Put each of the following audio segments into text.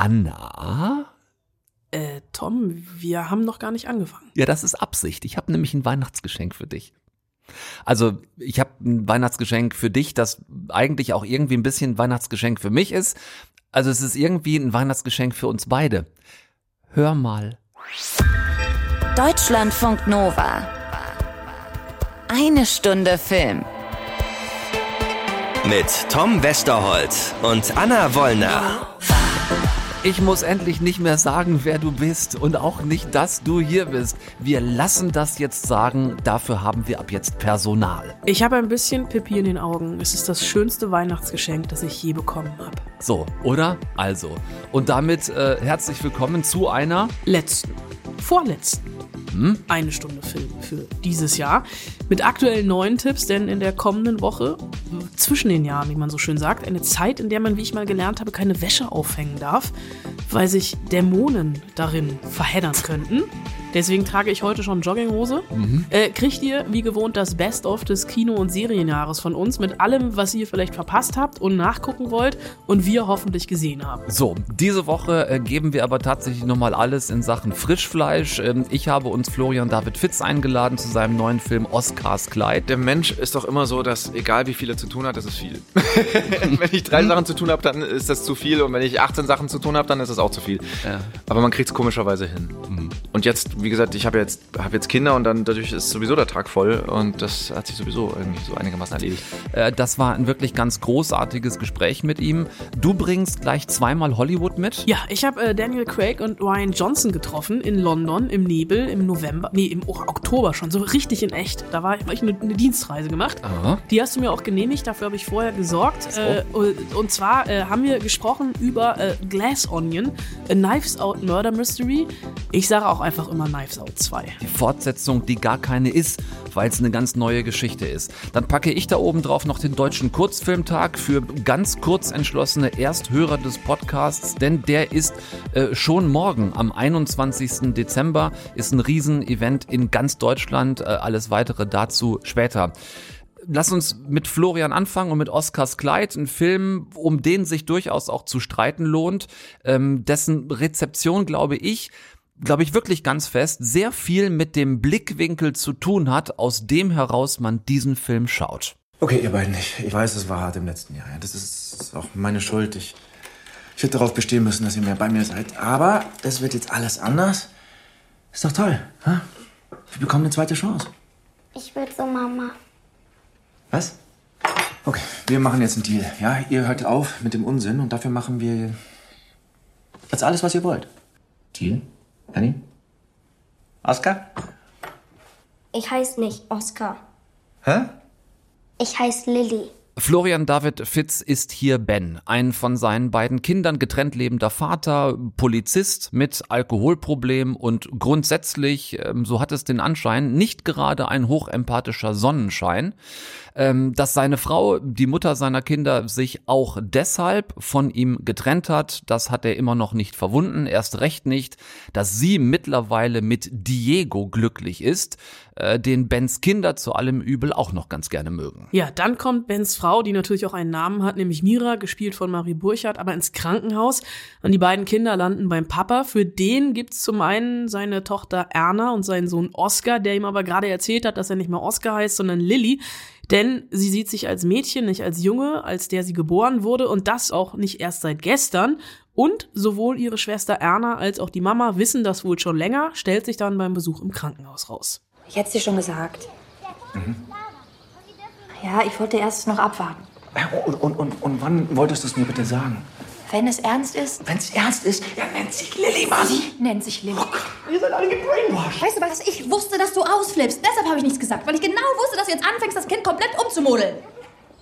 Anna? Äh, Tom, wir haben noch gar nicht angefangen. Ja, das ist Absicht. Ich habe nämlich ein Weihnachtsgeschenk für dich. Also ich habe ein Weihnachtsgeschenk für dich, das eigentlich auch irgendwie ein bisschen ein Weihnachtsgeschenk für mich ist. Also es ist irgendwie ein Weihnachtsgeschenk für uns beide. Hör mal. Deutschlandfunk Nova. Eine Stunde Film. Mit Tom Westerholt und Anna Wollner. Ich muss endlich nicht mehr sagen, wer du bist und auch nicht, dass du hier bist. Wir lassen das jetzt sagen, dafür haben wir ab jetzt Personal. Ich habe ein bisschen Pipi in den Augen. Es ist das schönste Weihnachtsgeschenk, das ich je bekommen habe. So, oder? Also. Und damit äh, herzlich willkommen zu einer Letzten. Vorletzten. Hm? Eine Stunde Film für dieses Jahr. Mit aktuellen neuen Tipps, denn in der kommenden Woche, zwischen den Jahren, wie man so schön sagt, eine Zeit, in der man, wie ich mal gelernt habe, keine Wäsche aufhängen darf, weil sich Dämonen darin verheddern könnten. Deswegen trage ich heute schon Jogginghose. Äh, kriegt ihr, wie gewohnt, das Best-of des Kino- und Serienjahres von uns mit allem, was ihr vielleicht verpasst habt und nachgucken wollt und wir hoffentlich gesehen haben. So, diese Woche äh, geben wir aber tatsächlich nochmal alles in Sachen Frischfleisch. Ähm, ich habe uns Florian David Fitz eingeladen zu seinem neuen Film Oscars Kleid. Der Mensch ist doch immer so, dass egal wie viel er zu tun hat, das ist viel. wenn ich drei Sachen zu tun habe, dann ist das zu viel und wenn ich 18 Sachen zu tun habe, dann ist das auch zu viel. Ja. Aber man kriegt es komischerweise hin. Und jetzt, wie gesagt, ich habe jetzt, hab jetzt Kinder und dann dadurch ist sowieso der Tag voll und das hat sich sowieso irgendwie so einigermaßen erledigt. Äh, das war ein wirklich ganz großartiges Gespräch mit ihm. Du bringst gleich zweimal Hollywood mit. Ja, ich habe äh, Daniel Craig und Ryan Johnson getroffen in London im Nebel im November, nee, im Oktober schon, so richtig in echt. Da war ich, eine, eine Dienstreise gemacht. Aha. Die hast du mir auch genehmigt, dafür habe ich vorher gesorgt. Äh, und- und zwar äh, haben wir gesprochen über äh, Glass Onion, A Knives Out Murder Mystery. Ich sage auch einfach immer Knives Out 2. Die Fortsetzung, die gar keine ist, weil es eine ganz neue Geschichte ist. Dann packe ich da oben drauf noch den deutschen Kurzfilmtag für ganz kurz entschlossene Ersthörer des Podcasts, denn der ist äh, schon morgen am 21. Dezember, ist ein Riesenevent in ganz Deutschland. Äh, alles weitere dazu später. Lass uns mit Florian anfangen und mit Oscars Kleid, ein Film, um den sich durchaus auch zu streiten lohnt, ähm, dessen Rezeption, glaube ich, glaube ich wirklich ganz fest, sehr viel mit dem Blickwinkel zu tun hat, aus dem heraus man diesen Film schaut. Okay, ihr beiden, ich, ich weiß, es war hart im letzten Jahr. Ja. Das ist auch meine Schuld. Ich, ich hätte darauf bestehen müssen, dass ihr mehr bei mir seid. Aber es wird jetzt alles anders. Ist doch toll. Ha? Wir bekommen eine zweite Chance. Ich will zu Mama. Was? Okay, wir machen jetzt einen Deal. Ja, ihr hört auf mit dem Unsinn und dafür machen wir jetzt alles, was ihr wollt. Deal? Annie? Oscar? Ich heiße nicht Oscar. Hä? Ich heiße Lilly. Florian David Fitz ist hier Ben, ein von seinen beiden Kindern getrennt lebender Vater, Polizist mit Alkoholproblem und grundsätzlich, ähm, so hat es den Anschein, nicht gerade ein hochempathischer Sonnenschein. Ähm, dass seine Frau, die Mutter seiner Kinder, sich auch deshalb von ihm getrennt hat, das hat er immer noch nicht verwunden, erst recht nicht, dass sie mittlerweile mit Diego glücklich ist, äh, den Bens Kinder zu allem Übel auch noch ganz gerne mögen. Ja, dann kommt Bens Frau, die natürlich auch einen Namen hat, nämlich Mira, gespielt von Marie Burchardt, aber ins Krankenhaus. Und die beiden Kinder landen beim Papa. Für den gibt's zum einen seine Tochter Erna und seinen Sohn Oscar, der ihm aber gerade erzählt hat, dass er nicht mehr Oscar heißt, sondern Lilly. Denn sie sieht sich als Mädchen, nicht als Junge, als der sie geboren wurde und das auch nicht erst seit gestern. Und sowohl ihre Schwester Erna als auch die Mama wissen das wohl schon länger, stellt sich dann beim Besuch im Krankenhaus raus. Ich hätte es dir schon gesagt. Ja, ich wollte erst noch abwarten. Und, und, und, und wann wolltest du es mir bitte sagen? Wenn es ernst ist, Wenn es ernst ist, ja, nennt sich Lilly, Mann. sie nennt sich Lilly. Ihr seid alle gebrainwashed. Weißt du was? Ich wusste, dass du ausflippst. Deshalb habe ich nichts gesagt, weil ich genau wusste, dass du jetzt anfängst, das Kind komplett umzumodeln.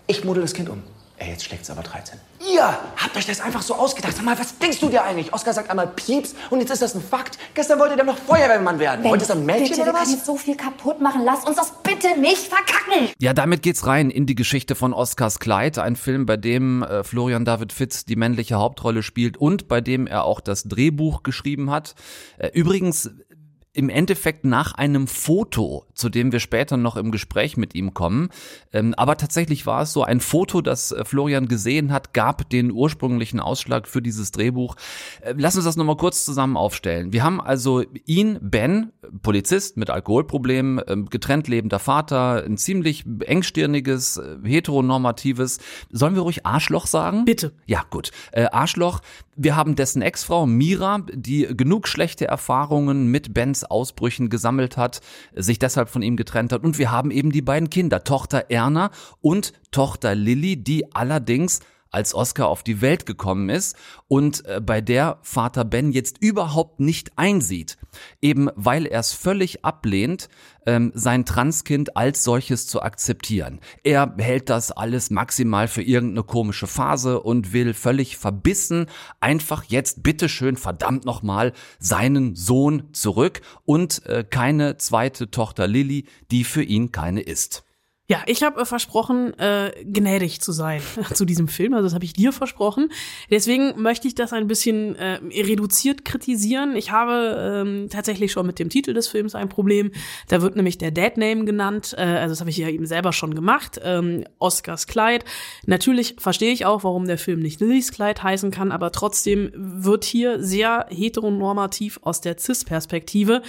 Ich model das Kind um. Ey, jetzt schlägt's aber 13. Ihr habt euch das einfach so ausgedacht. Sag mal, was denkst du dir eigentlich? Oskar sagt einmal Pieps und jetzt ist das ein Fakt. Gestern wollte der noch Feuerwehrmann werden. Ben, Heute ist er ein Mädchen bitte, oder was? jetzt so viel kaputt machen. Lass uns das bitte nicht verkacken. Ja, damit geht's rein in die Geschichte von Oscars Kleid, ein Film, bei dem äh, Florian David Fitz die männliche Hauptrolle spielt und bei dem er auch das Drehbuch geschrieben hat. Äh, übrigens im Endeffekt nach einem Foto, zu dem wir später noch im Gespräch mit ihm kommen. Ähm, aber tatsächlich war es so, ein Foto, das äh, Florian gesehen hat, gab den ursprünglichen Ausschlag für dieses Drehbuch. Äh, lass uns das nochmal kurz zusammen aufstellen. Wir haben also ihn, Ben, Polizist mit Alkoholproblemen, ähm, getrennt lebender Vater, ein ziemlich engstirniges, äh, heteronormatives, sollen wir ruhig Arschloch sagen? Bitte. Ja, gut. Arschloch. Wir haben dessen Ex-Frau Mira, die genug schlechte Erfahrungen mit Bens Ausbrüchen gesammelt hat, sich deshalb von ihm getrennt hat. Und wir haben eben die beiden Kinder, Tochter Erna und Tochter Lilly, die allerdings als Oscar auf die Welt gekommen ist und äh, bei der Vater Ben jetzt überhaupt nicht einsieht, eben weil er es völlig ablehnt, ähm, sein Transkind als solches zu akzeptieren. Er hält das alles maximal für irgendeine komische Phase und will völlig verbissen einfach jetzt bitteschön verdammt nochmal seinen Sohn zurück und äh, keine zweite Tochter Lilly, die für ihn keine ist. Ja, ich habe äh, versprochen, äh, gnädig zu sein zu diesem Film. Also das habe ich dir versprochen. Deswegen möchte ich das ein bisschen äh, reduziert kritisieren. Ich habe ähm, tatsächlich schon mit dem Titel des Films ein Problem. Da wird nämlich der Dead Name genannt. Äh, also das habe ich ja eben selber schon gemacht. Ähm, Oscars Kleid. Natürlich verstehe ich auch, warum der Film nicht Lillys Kleid heißen kann, aber trotzdem wird hier sehr heteronormativ aus der CIS-Perspektive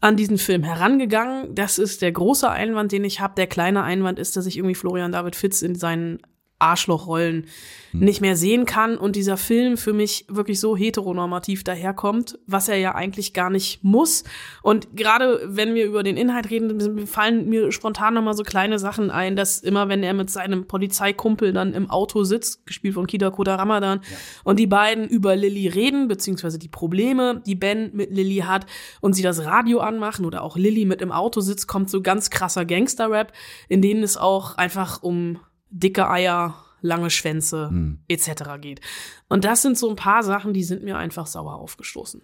an diesen Film herangegangen. Das ist der große Einwand, den ich habe. Der kleine Einwand ist, dass ich irgendwie Florian David Fitz in seinen Arschlochrollen hm. nicht mehr sehen kann und dieser Film für mich wirklich so heteronormativ daherkommt, was er ja eigentlich gar nicht muss. Und gerade wenn wir über den Inhalt reden, fallen mir spontan nochmal so kleine Sachen ein, dass immer, wenn er mit seinem Polizeikumpel dann im Auto sitzt, gespielt von Kida Koda Ramadan, ja. und die beiden über Lilly reden, beziehungsweise die Probleme, die Ben mit Lilly hat, und sie das Radio anmachen oder auch Lilly mit im Auto sitzt, kommt so ganz krasser Gangster-Rap, in denen es auch einfach um dicke Eier, lange Schwänze hm. etc. geht. Und das sind so ein paar Sachen, die sind mir einfach sauer aufgestoßen.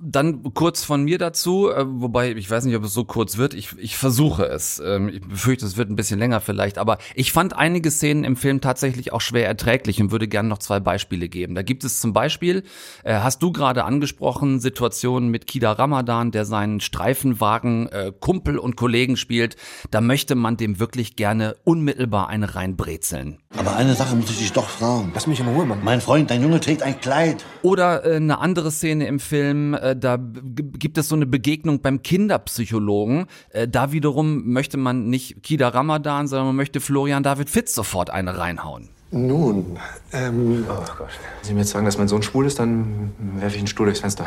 Dann kurz von mir dazu, äh, wobei ich weiß nicht, ob es so kurz wird. Ich, ich versuche es. Ähm, ich befürchte, es wird ein bisschen länger vielleicht. Aber ich fand einige Szenen im Film tatsächlich auch schwer erträglich und würde gerne noch zwei Beispiele geben. Da gibt es zum Beispiel, äh, hast du gerade angesprochen, Situationen mit Kida Ramadan, der seinen Streifenwagen äh, Kumpel und Kollegen spielt. Da möchte man dem wirklich gerne unmittelbar eine reinbrezeln. Aber eine Sache muss ich dich doch fragen. Lass mich in Ruhe, Mann. Mein Freund, dein Junge trägt ein Kleid. Oder äh, eine andere Szene im Film, äh, da gibt es so eine Begegnung beim Kinderpsychologen. Äh, da wiederum möchte man nicht Kida Ramadan, sondern man möchte Florian David Fitz sofort eine reinhauen. Nun, ähm. Oh Gott. Wenn Sie mir jetzt sagen, dass mein Sohn schwul ist, dann werfe ich einen Stuhl durchs Fenster.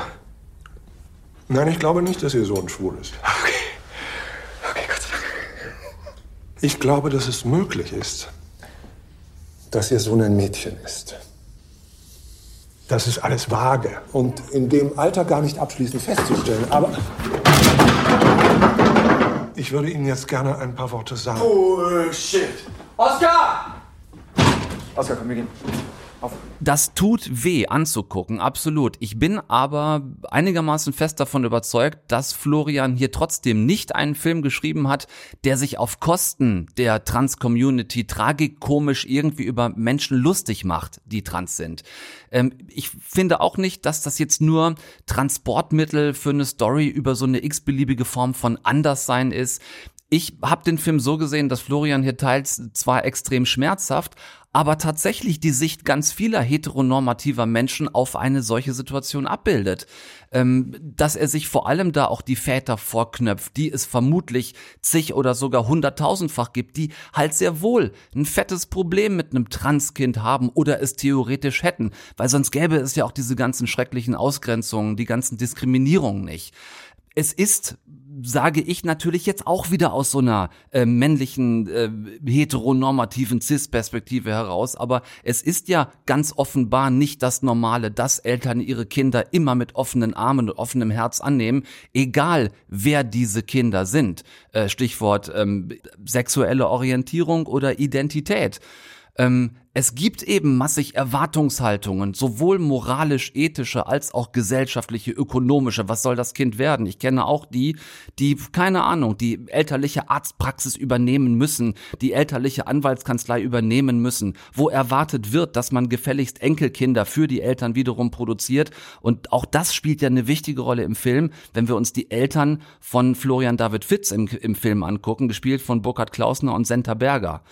Nein, ich glaube nicht, dass Ihr Sohn schwul ist. Okay. Okay, Gott sei Dank. Ich glaube, dass es möglich ist, dass Ihr Sohn ein Mädchen ist. Das ist alles vage und in dem Alter gar nicht abschließend festzustellen. Aber ich würde Ihnen jetzt gerne ein paar Worte sagen. Oh, shit. Oscar! Oscar, komm, wir gehen. Das tut weh anzugucken, absolut. Ich bin aber einigermaßen fest davon überzeugt, dass Florian hier trotzdem nicht einen Film geschrieben hat, der sich auf Kosten der Trans-Community tragikomisch irgendwie über Menschen lustig macht, die trans sind. Ähm, ich finde auch nicht, dass das jetzt nur Transportmittel für eine Story über so eine x-beliebige Form von Anderssein ist. Ich habe den Film so gesehen, dass Florian hier teils zwar extrem schmerzhaft, aber tatsächlich die Sicht ganz vieler heteronormativer Menschen auf eine solche Situation abbildet. Ähm, dass er sich vor allem da auch die Väter vorknöpft, die es vermutlich zig oder sogar hunderttausendfach gibt, die halt sehr wohl ein fettes Problem mit einem Transkind haben oder es theoretisch hätten, weil sonst gäbe es ja auch diese ganzen schrecklichen Ausgrenzungen, die ganzen Diskriminierungen nicht. Es ist sage ich natürlich jetzt auch wieder aus so einer äh, männlichen, äh, heteronormativen CIS-Perspektive heraus, aber es ist ja ganz offenbar nicht das Normale, dass Eltern ihre Kinder immer mit offenen Armen und offenem Herz annehmen, egal wer diese Kinder sind. Äh, Stichwort ähm, sexuelle Orientierung oder Identität. Ähm, es gibt eben massig Erwartungshaltungen, sowohl moralisch-ethische als auch gesellschaftliche, ökonomische. Was soll das Kind werden? Ich kenne auch die, die, keine Ahnung, die elterliche Arztpraxis übernehmen müssen, die elterliche Anwaltskanzlei übernehmen müssen, wo erwartet wird, dass man gefälligst Enkelkinder für die Eltern wiederum produziert. Und auch das spielt ja eine wichtige Rolle im Film, wenn wir uns die Eltern von Florian David Fitz im, im Film angucken, gespielt von Burkhard Klausner und Senta Berger.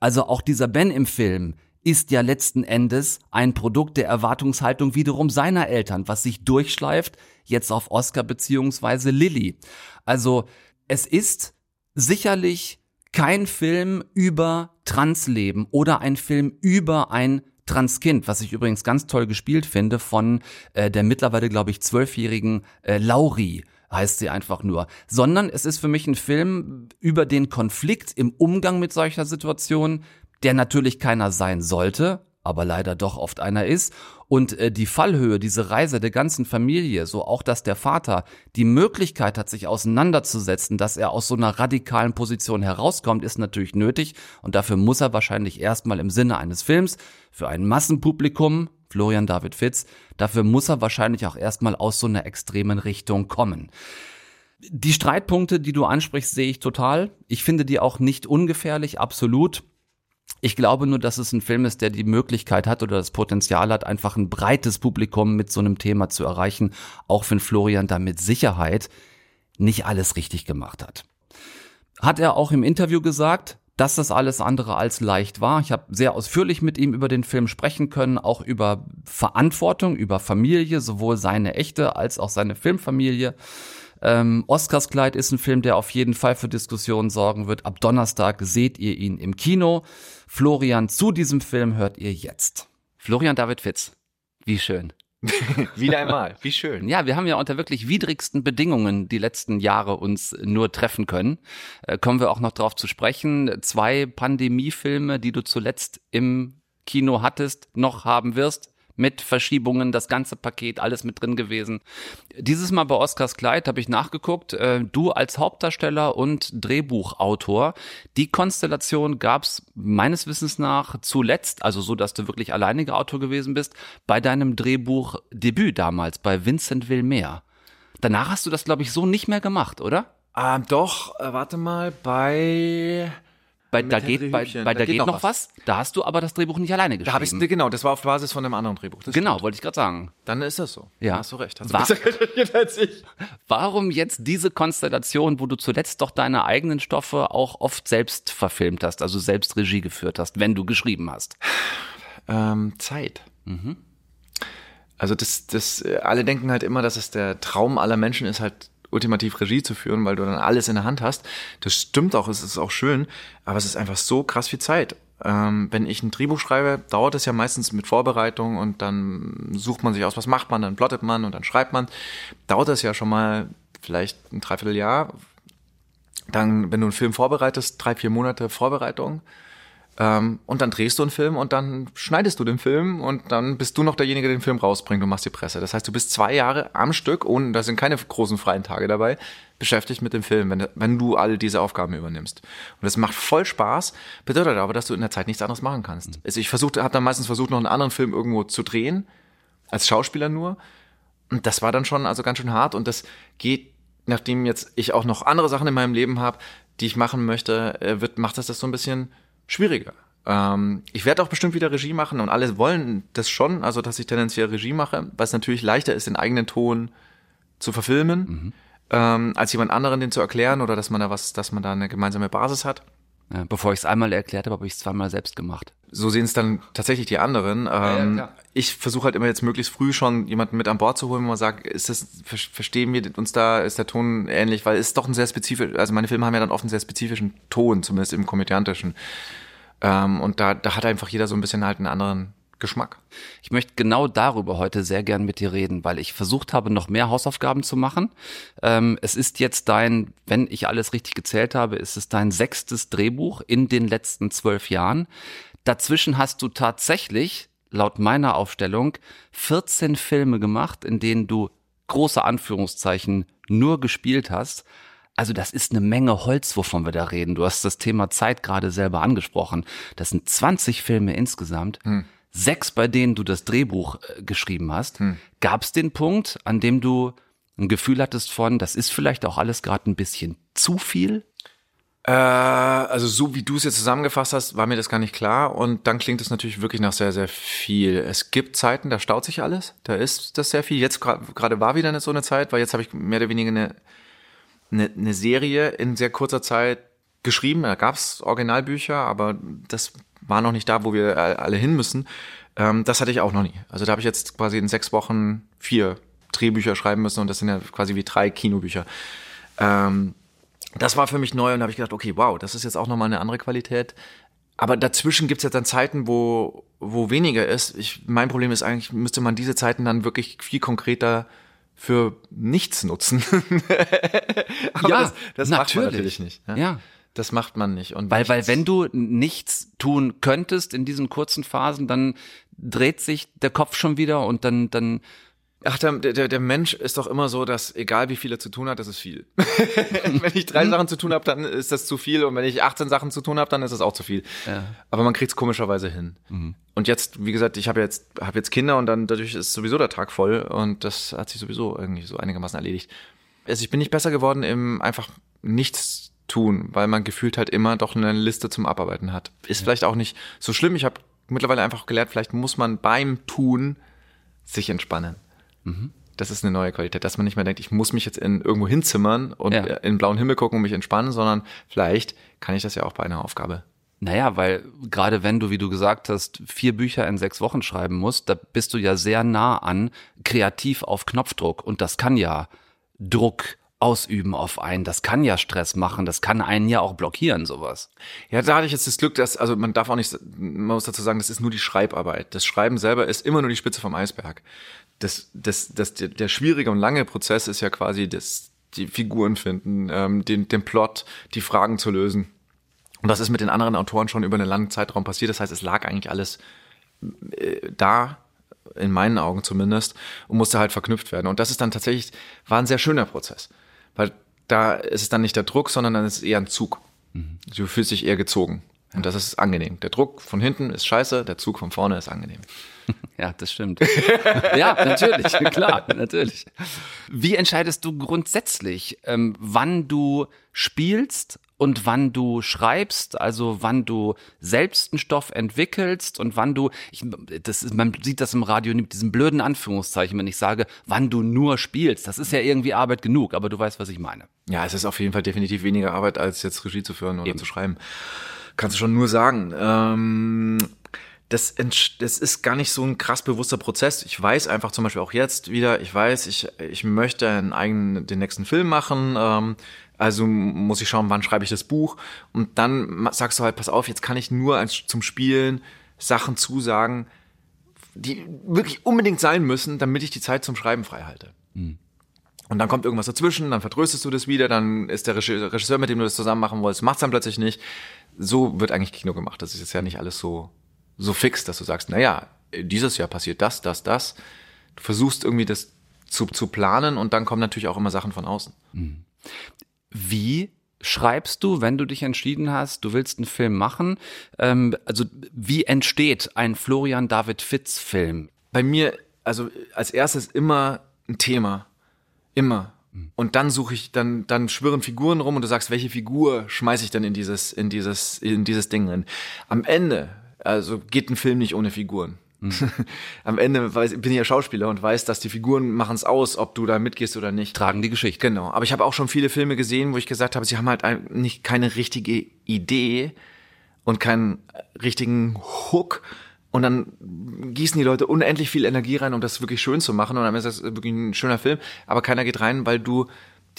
Also auch dieser Ben im Film ist ja letzten Endes ein Produkt der Erwartungshaltung wiederum seiner Eltern, was sich durchschleift jetzt auf Oscar beziehungsweise Lilly. Also es ist sicherlich kein Film über Transleben oder ein Film über ein Transkind, was ich übrigens ganz toll gespielt finde von äh, der mittlerweile, glaube ich, zwölfjährigen äh, Lauri heißt sie einfach nur, sondern es ist für mich ein Film über den Konflikt im Umgang mit solcher Situation, der natürlich keiner sein sollte, aber leider doch oft einer ist. Und äh, die Fallhöhe, diese Reise der ganzen Familie, so auch, dass der Vater die Möglichkeit hat, sich auseinanderzusetzen, dass er aus so einer radikalen Position herauskommt, ist natürlich nötig. Und dafür muss er wahrscheinlich erstmal im Sinne eines Films für ein Massenpublikum, Florian David Fitz, dafür muss er wahrscheinlich auch erstmal aus so einer extremen Richtung kommen. Die Streitpunkte, die du ansprichst, sehe ich total. Ich finde die auch nicht ungefährlich, absolut. Ich glaube nur, dass es ein Film ist, der die Möglichkeit hat oder das Potenzial hat, einfach ein breites Publikum mit so einem Thema zu erreichen, auch wenn Florian da mit Sicherheit nicht alles richtig gemacht hat. Hat er auch im Interview gesagt, dass das alles andere als leicht war. Ich habe sehr ausführlich mit ihm über den Film sprechen können, auch über Verantwortung, über Familie, sowohl seine echte als auch seine Filmfamilie. Ähm, Oscars Kleid ist ein Film, der auf jeden Fall für Diskussionen sorgen wird. Ab Donnerstag seht ihr ihn im Kino. Florian, zu diesem Film hört ihr jetzt. Florian David Fitz. Wie schön. Wieder einmal, wie schön. Ja, wir haben ja unter wirklich widrigsten Bedingungen die letzten Jahre uns nur treffen können. Äh, kommen wir auch noch drauf zu sprechen. Zwei Pandemiefilme, die du zuletzt im Kino hattest, noch haben wirst mit Verschiebungen, das ganze Paket, alles mit drin gewesen. Dieses Mal bei Oscars Kleid habe ich nachgeguckt, äh, du als Hauptdarsteller und Drehbuchautor, die Konstellation gab es meines Wissens nach zuletzt, also so, dass du wirklich alleiniger Autor gewesen bist, bei deinem Drehbuchdebüt damals, bei Vincent Wilmer. Danach hast du das, glaube ich, so nicht mehr gemacht, oder? Ähm, doch, äh, warte mal, bei bei, da geht, bei, bei da, da geht, noch was. was. Da hast du aber das Drehbuch nicht alleine geschrieben. Da habe ich genau, das war auf Basis von einem anderen Drehbuch. genau, stimmt. wollte ich gerade sagen. Dann ist das so. Ja, hast du recht. Hast du besser als ich. Warum jetzt diese Konstellation, wo du zuletzt doch deine eigenen Stoffe auch oft selbst verfilmt hast, also selbst Regie geführt hast, wenn du geschrieben hast? Ähm, Zeit. Mhm. Also das, das, alle denken halt immer, dass es der Traum aller Menschen ist, halt ultimativ Regie zu führen, weil du dann alles in der Hand hast. Das stimmt auch, es ist auch schön, aber es ist einfach so krass viel Zeit. Ähm, wenn ich ein Drehbuch schreibe, dauert es ja meistens mit Vorbereitung und dann sucht man sich aus, was macht man, dann plottet man und dann schreibt man. Dauert es ja schon mal vielleicht ein Dreivierteljahr. Dann, wenn du einen Film vorbereitest, drei, vier Monate Vorbereitung. Ähm, und dann drehst du einen Film und dann schneidest du den Film und dann bist du noch derjenige, der den Film rausbringt und machst die Presse. Das heißt, du bist zwei Jahre am Stück, und da sind keine großen freien Tage dabei, beschäftigt mit dem Film, wenn, wenn du all diese Aufgaben übernimmst. Und das macht voll Spaß, bedeutet aber, dass du in der Zeit nichts anderes machen kannst. Mhm. Also ich versuchte, habe dann meistens versucht, noch einen anderen Film irgendwo zu drehen, als Schauspieler nur. Und das war dann schon also ganz schön hart und das geht, nachdem jetzt ich auch noch andere Sachen in meinem Leben habe, die ich machen möchte, äh, wird, macht das das so ein bisschen schwieriger. Ähm, ich werde auch bestimmt wieder Regie machen und alle wollen das schon, also dass ich tendenziell Regie mache, weil es natürlich leichter ist, den eigenen Ton zu verfilmen, mhm. ähm, als jemand anderen den zu erklären oder dass man da was, dass man da eine gemeinsame Basis hat. Bevor ich es einmal erklärt habe, habe ich es zweimal selbst gemacht. So sehen es dann tatsächlich die anderen. Ähm, ja, ich versuche halt immer jetzt möglichst früh schon jemanden mit an Bord zu holen, wo man sagt, ist das, verstehen wir uns da, ist der Ton ähnlich, weil es ist doch ein sehr spezifisch, also meine Filme haben ja dann oft einen sehr spezifischen Ton, zumindest im komödiantischen. Ähm, und da, da hat einfach jeder so ein bisschen halt einen anderen Geschmack. Ich möchte genau darüber heute sehr gern mit dir reden, weil ich versucht habe, noch mehr Hausaufgaben zu machen. Ähm, es ist jetzt dein, wenn ich alles richtig gezählt habe, ist es dein sechstes Drehbuch in den letzten zwölf Jahren. Dazwischen hast du tatsächlich, laut meiner Aufstellung, 14 Filme gemacht, in denen du große Anführungszeichen nur gespielt hast. Also das ist eine Menge Holz, wovon wir da reden. Du hast das Thema Zeit gerade selber angesprochen. Das sind 20 Filme insgesamt. Hm. Sechs, bei denen du das Drehbuch äh, geschrieben hast. Hm. Gab es den Punkt, an dem du ein Gefühl hattest von, das ist vielleicht auch alles gerade ein bisschen zu viel? Äh, also so wie du es jetzt zusammengefasst hast, war mir das gar nicht klar. Und dann klingt es natürlich wirklich nach sehr, sehr viel. Es gibt Zeiten, da staut sich alles. Da ist das sehr viel. Jetzt gerade war wieder so eine Zeit, weil jetzt habe ich mehr oder weniger eine, eine, eine Serie in sehr kurzer Zeit geschrieben. Da gab es Originalbücher, aber das war noch nicht da, wo wir all- alle hin müssen. Ähm, das hatte ich auch noch nie. Also da habe ich jetzt quasi in sechs Wochen vier Drehbücher schreiben müssen und das sind ja quasi wie drei Kinobücher. Ähm, das war für mich neu und da habe ich gedacht, okay, wow, das ist jetzt auch nochmal eine andere Qualität. Aber dazwischen gibt's jetzt dann Zeiten, wo, wo weniger ist. Ich, mein Problem ist eigentlich, müsste man diese Zeiten dann wirklich viel konkreter für nichts nutzen. Ja, das, das macht man natürlich. natürlich nicht. ne? Ja. Das macht man nicht. Und Weil, weil wenn du nichts tun könntest in diesen kurzen Phasen, dann dreht sich der Kopf schon wieder und dann, dann Ach, der, der, der Mensch ist doch immer so, dass egal wie viel er zu tun hat, das ist viel. wenn ich drei Sachen zu tun habe, dann ist das zu viel. Und wenn ich 18 Sachen zu tun habe, dann ist das auch zu viel. Ja. Aber man kriegt es komischerweise hin. Und jetzt, wie gesagt, ich habe jetzt, hab jetzt Kinder und dann dadurch ist sowieso der Tag voll und das hat sich sowieso irgendwie so einigermaßen erledigt. Also ich bin nicht besser geworden im einfach nichts tun, weil man gefühlt halt immer doch eine Liste zum Abarbeiten hat. Ist vielleicht auch nicht so schlimm. Ich habe mittlerweile einfach gelernt, vielleicht muss man beim Tun sich entspannen. Das ist eine neue Qualität, dass man nicht mehr denkt, ich muss mich jetzt in irgendwo hinzimmern und Ja. in den blauen Himmel gucken und mich entspannen, sondern vielleicht kann ich das ja auch bei einer Aufgabe. Naja, weil gerade wenn du, wie du gesagt hast, vier Bücher in sechs Wochen schreiben musst, da bist du ja sehr nah an kreativ auf Knopfdruck. Und das kann ja Druck ausüben auf einen, das kann ja Stress machen, das kann einen ja auch blockieren, sowas. Ja, da hatte ich jetzt das Glück, dass, also man darf auch nicht, man muss dazu sagen, das ist nur die Schreibarbeit. Das Schreiben selber ist immer nur die Spitze vom Eisberg. Das, das, das, der, der schwierige und lange Prozess ist ja quasi das, die Figuren finden, ähm, den, den Plot, die Fragen zu lösen. Und das ist mit den anderen Autoren schon über einen langen Zeitraum passiert. Das heißt, es lag eigentlich alles äh, da, in meinen Augen zumindest, und musste halt verknüpft werden. Und das ist dann tatsächlich, war ein sehr schöner Prozess. Weil da ist es dann nicht der Druck, sondern dann ist es eher ein Zug. Du fühlst dich eher gezogen. Und das ist angenehm. Der Druck von hinten ist scheiße, der Zug von vorne ist angenehm. Ja, das stimmt. ja, natürlich, klar, natürlich. Wie entscheidest du grundsätzlich, ähm, wann du spielst und wann du schreibst, also wann du selbst einen Stoff entwickelst und wann du, ich, das ist, man sieht das im Radio mit diesem blöden Anführungszeichen, wenn ich sage, wann du nur spielst. Das ist ja irgendwie Arbeit genug, aber du weißt, was ich meine. Ja, es ist auf jeden Fall definitiv weniger Arbeit, als jetzt Regie zu führen oder zu schreiben. Kannst du schon nur sagen. Ähm, das, das ist gar nicht so ein krass bewusster Prozess. Ich weiß einfach zum Beispiel auch jetzt wieder, ich weiß, ich, ich möchte einen eigenen, den nächsten Film machen. Ähm, also muss ich schauen, wann schreibe ich das Buch. Und dann sagst du halt, pass auf, jetzt kann ich nur als, zum Spielen Sachen zusagen, die wirklich unbedingt sein müssen, damit ich die Zeit zum Schreiben frei halte. Und dann kommt irgendwas dazwischen, dann vertröstest du das wieder, dann ist der Regisseur, mit dem du das zusammen machen wolltest, macht's dann plötzlich nicht. So wird eigentlich Kino gemacht. Das ist jetzt ja nicht alles so, so fix, dass du sagst, na ja, dieses Jahr passiert das, das, das. Du versuchst irgendwie das zu, zu planen und dann kommen natürlich auch immer Sachen von außen. Wie schreibst du, wenn du dich entschieden hast, du willst einen Film machen? Ähm, also wie entsteht ein Florian David Fitz Film? Bei mir, also als erstes immer ein Thema. Immer. Und dann suche ich, dann, dann schwirren Figuren rum und du sagst, welche Figur schmeiße ich denn in dieses, in dieses, in dieses Ding rein. Am Ende, also geht ein Film nicht ohne Figuren. Am Ende weiß, bin ich ja Schauspieler und weiß, dass die Figuren machen es aus, ob du da mitgehst oder nicht. Tragen die Geschichte. Genau. Aber ich habe auch schon viele Filme gesehen, wo ich gesagt habe, sie haben halt nicht keine richtige Idee und keinen richtigen Hook. Und dann gießen die Leute unendlich viel Energie rein, um das wirklich schön zu machen. Und dann ist das wirklich ein schöner Film. Aber keiner geht rein, weil du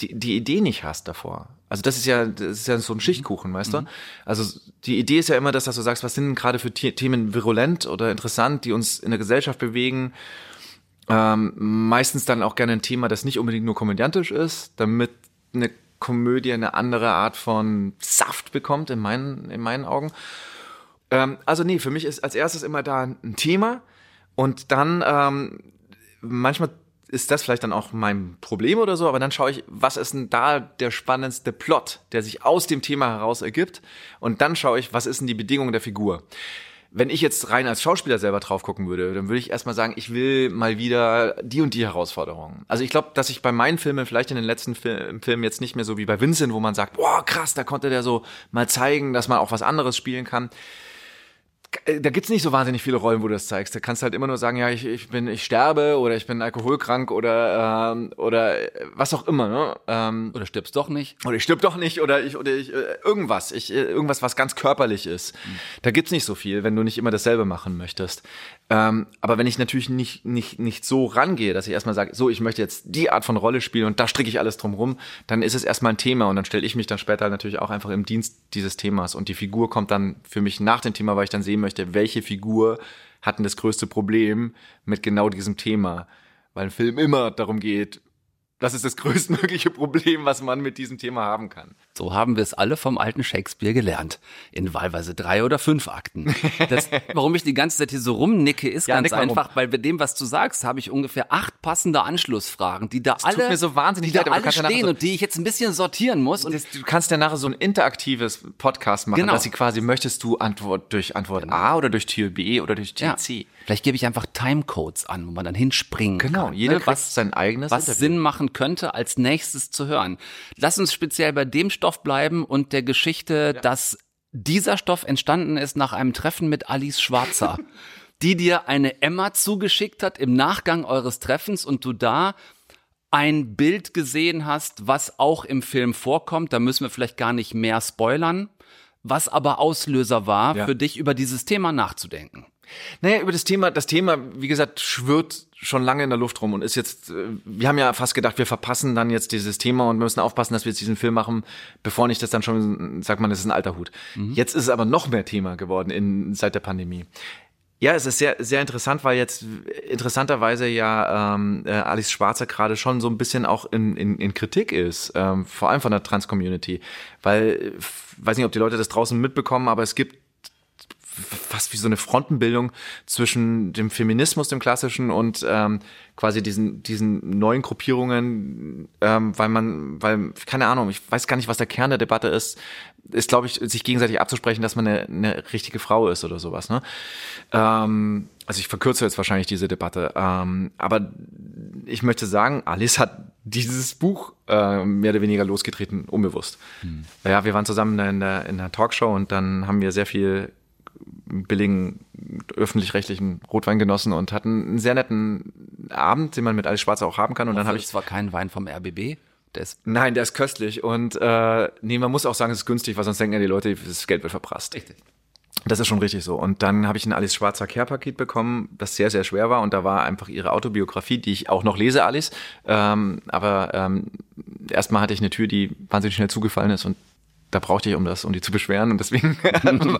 die, die Idee nicht hast davor. Also das ist ja, das ist ja so ein Schichtkuchen, weißt du? Also die Idee ist ja immer das, dass du sagst, was sind gerade für The- Themen virulent oder interessant, die uns in der Gesellschaft bewegen. Ähm, meistens dann auch gerne ein Thema, das nicht unbedingt nur komödiantisch ist, damit eine Komödie eine andere Art von Saft bekommt, in meinen, in meinen Augen. Ähm, also nee, für mich ist als erstes immer da ein Thema und dann ähm, manchmal ist das vielleicht dann auch mein Problem oder so, aber dann schaue ich, was ist denn da der spannendste Plot, der sich aus dem Thema heraus ergibt? Und dann schaue ich, was ist denn die Bedingung der Figur? Wenn ich jetzt rein als Schauspieler selber drauf gucken würde, dann würde ich erstmal sagen, ich will mal wieder die und die Herausforderungen. Also ich glaube, dass ich bei meinen Filmen vielleicht in den letzten Fil Filmen jetzt nicht mehr so wie bei Vincent, wo man sagt, boah, krass, da konnte der so mal zeigen, dass man auch was anderes spielen kann da gibt's nicht so wahnsinnig viele Rollen, wo du das zeigst. Da kannst du halt immer nur sagen, ja, ich, ich bin, ich sterbe oder ich bin alkoholkrank oder ähm, oder äh, was auch immer, ne? Ähm, oder stirbst doch nicht. Oder ich stirb doch nicht oder ich oder ich äh, irgendwas, ich äh, irgendwas, was ganz körperlich ist. Mhm. Da gibt's nicht so viel, wenn du nicht immer dasselbe machen möchtest. Ähm, aber wenn ich natürlich nicht nicht nicht so rangehe, dass ich erstmal sage, so, ich möchte jetzt die Art von Rolle spielen und da stricke ich alles drum rum, dann ist es erstmal ein Thema und dann stelle ich mich dann später natürlich auch einfach im Dienst dieses Themas und die Figur kommt dann für mich nach dem Thema, weil ich dann sehe, sehen möchte, welche Figur hat denn das größte Problem mit genau diesem Thema. Weil ein Film immer darum geht, das ist das größtmögliche Problem, was man mit diesem Thema haben kann. So haben wir es alle vom alten Shakespeare gelernt. In wahlweise drei oder fünf Akten. Das, warum ich die ganze Zeit hier so rumnicke, ist ja, ganz einfach, weil bei dem, was du sagst, habe ich ungefähr acht passende Anschlussfragen, die da das alle, tut mir so wahnsinnig die leid, da alle stehen so, und die ich jetzt ein bisschen sortieren muss. Und das, du kannst ja nachher so ein interaktives Podcast machen, genau. dass sie quasi, möchtest du Antwort durch Antwort genau. A oder durch Tür B oder durch Tür ja. C? Vielleicht gebe ich einfach Timecodes an, wo man dann hinspringen genau, kann. Genau, jeder ne? was sein eigenes Was Interview. Sinn machen könnte, als nächstes zu hören. Lass uns speziell bei dem Stoff bleiben und der Geschichte, ja. dass dieser Stoff entstanden ist nach einem Treffen mit Alice Schwarzer, die dir eine Emma zugeschickt hat im Nachgang eures Treffens und du da ein Bild gesehen hast, was auch im Film vorkommt. Da müssen wir vielleicht gar nicht mehr spoilern, was aber Auslöser war, ja. für dich über dieses Thema nachzudenken. Naja, über das Thema, das Thema, wie gesagt, schwirrt schon lange in der Luft rum und ist jetzt, äh, wir haben ja fast gedacht, wir verpassen dann jetzt dieses Thema und müssen aufpassen, dass wir jetzt diesen Film machen, bevor nicht das dann schon, sagt man, das ist ein alter Hut. Mhm. Jetzt ist es aber noch mehr Thema geworden in, seit der Pandemie. Ja, es ist sehr, sehr interessant, weil jetzt interessanterweise ja ähm, äh, Alice Schwarzer gerade schon so ein bisschen auch in, in, in Kritik ist, ähm, vor allem von der Trans-Community. Weil, weiß nicht, ob die Leute das draußen mitbekommen, aber es gibt fast wie so eine Frontenbildung zwischen dem Feminismus, dem klassischen und ähm, quasi diesen diesen neuen Gruppierungen, ähm, weil man, weil keine Ahnung, ich weiß gar nicht, was der Kern der Debatte ist, ist glaube ich sich gegenseitig abzusprechen, dass man eine, eine richtige Frau ist oder sowas. Ne? Ähm, also ich verkürze jetzt wahrscheinlich diese Debatte, ähm, aber ich möchte sagen, Alice hat dieses Buch äh, mehr oder weniger losgetreten, unbewusst. Hm. Ja, wir waren zusammen in der, in der Talkshow und dann haben wir sehr viel billigen öffentlich-rechtlichen Rotwein genossen und hatten einen sehr netten Abend, den man mit alles Schwarz auch haben kann. Und dann habe ich zwar keinen Wein vom RBB. Der ist Nein, der ist köstlich und äh, nee, man muss auch sagen, es ist günstig, weil sonst denken ja die Leute, das Geld wird verprasst. Richtig. Das ist schon richtig so. Und dann habe ich ein Alice Schwarzer Care-Paket bekommen, das sehr, sehr schwer war. Und da war einfach ihre Autobiografie, die ich auch noch lese, Alice. Ähm, aber ähm, erstmal hatte ich eine Tür, die wahnsinnig schnell zugefallen ist und da brauchte ich, um das, um die zu beschweren. Und deswegen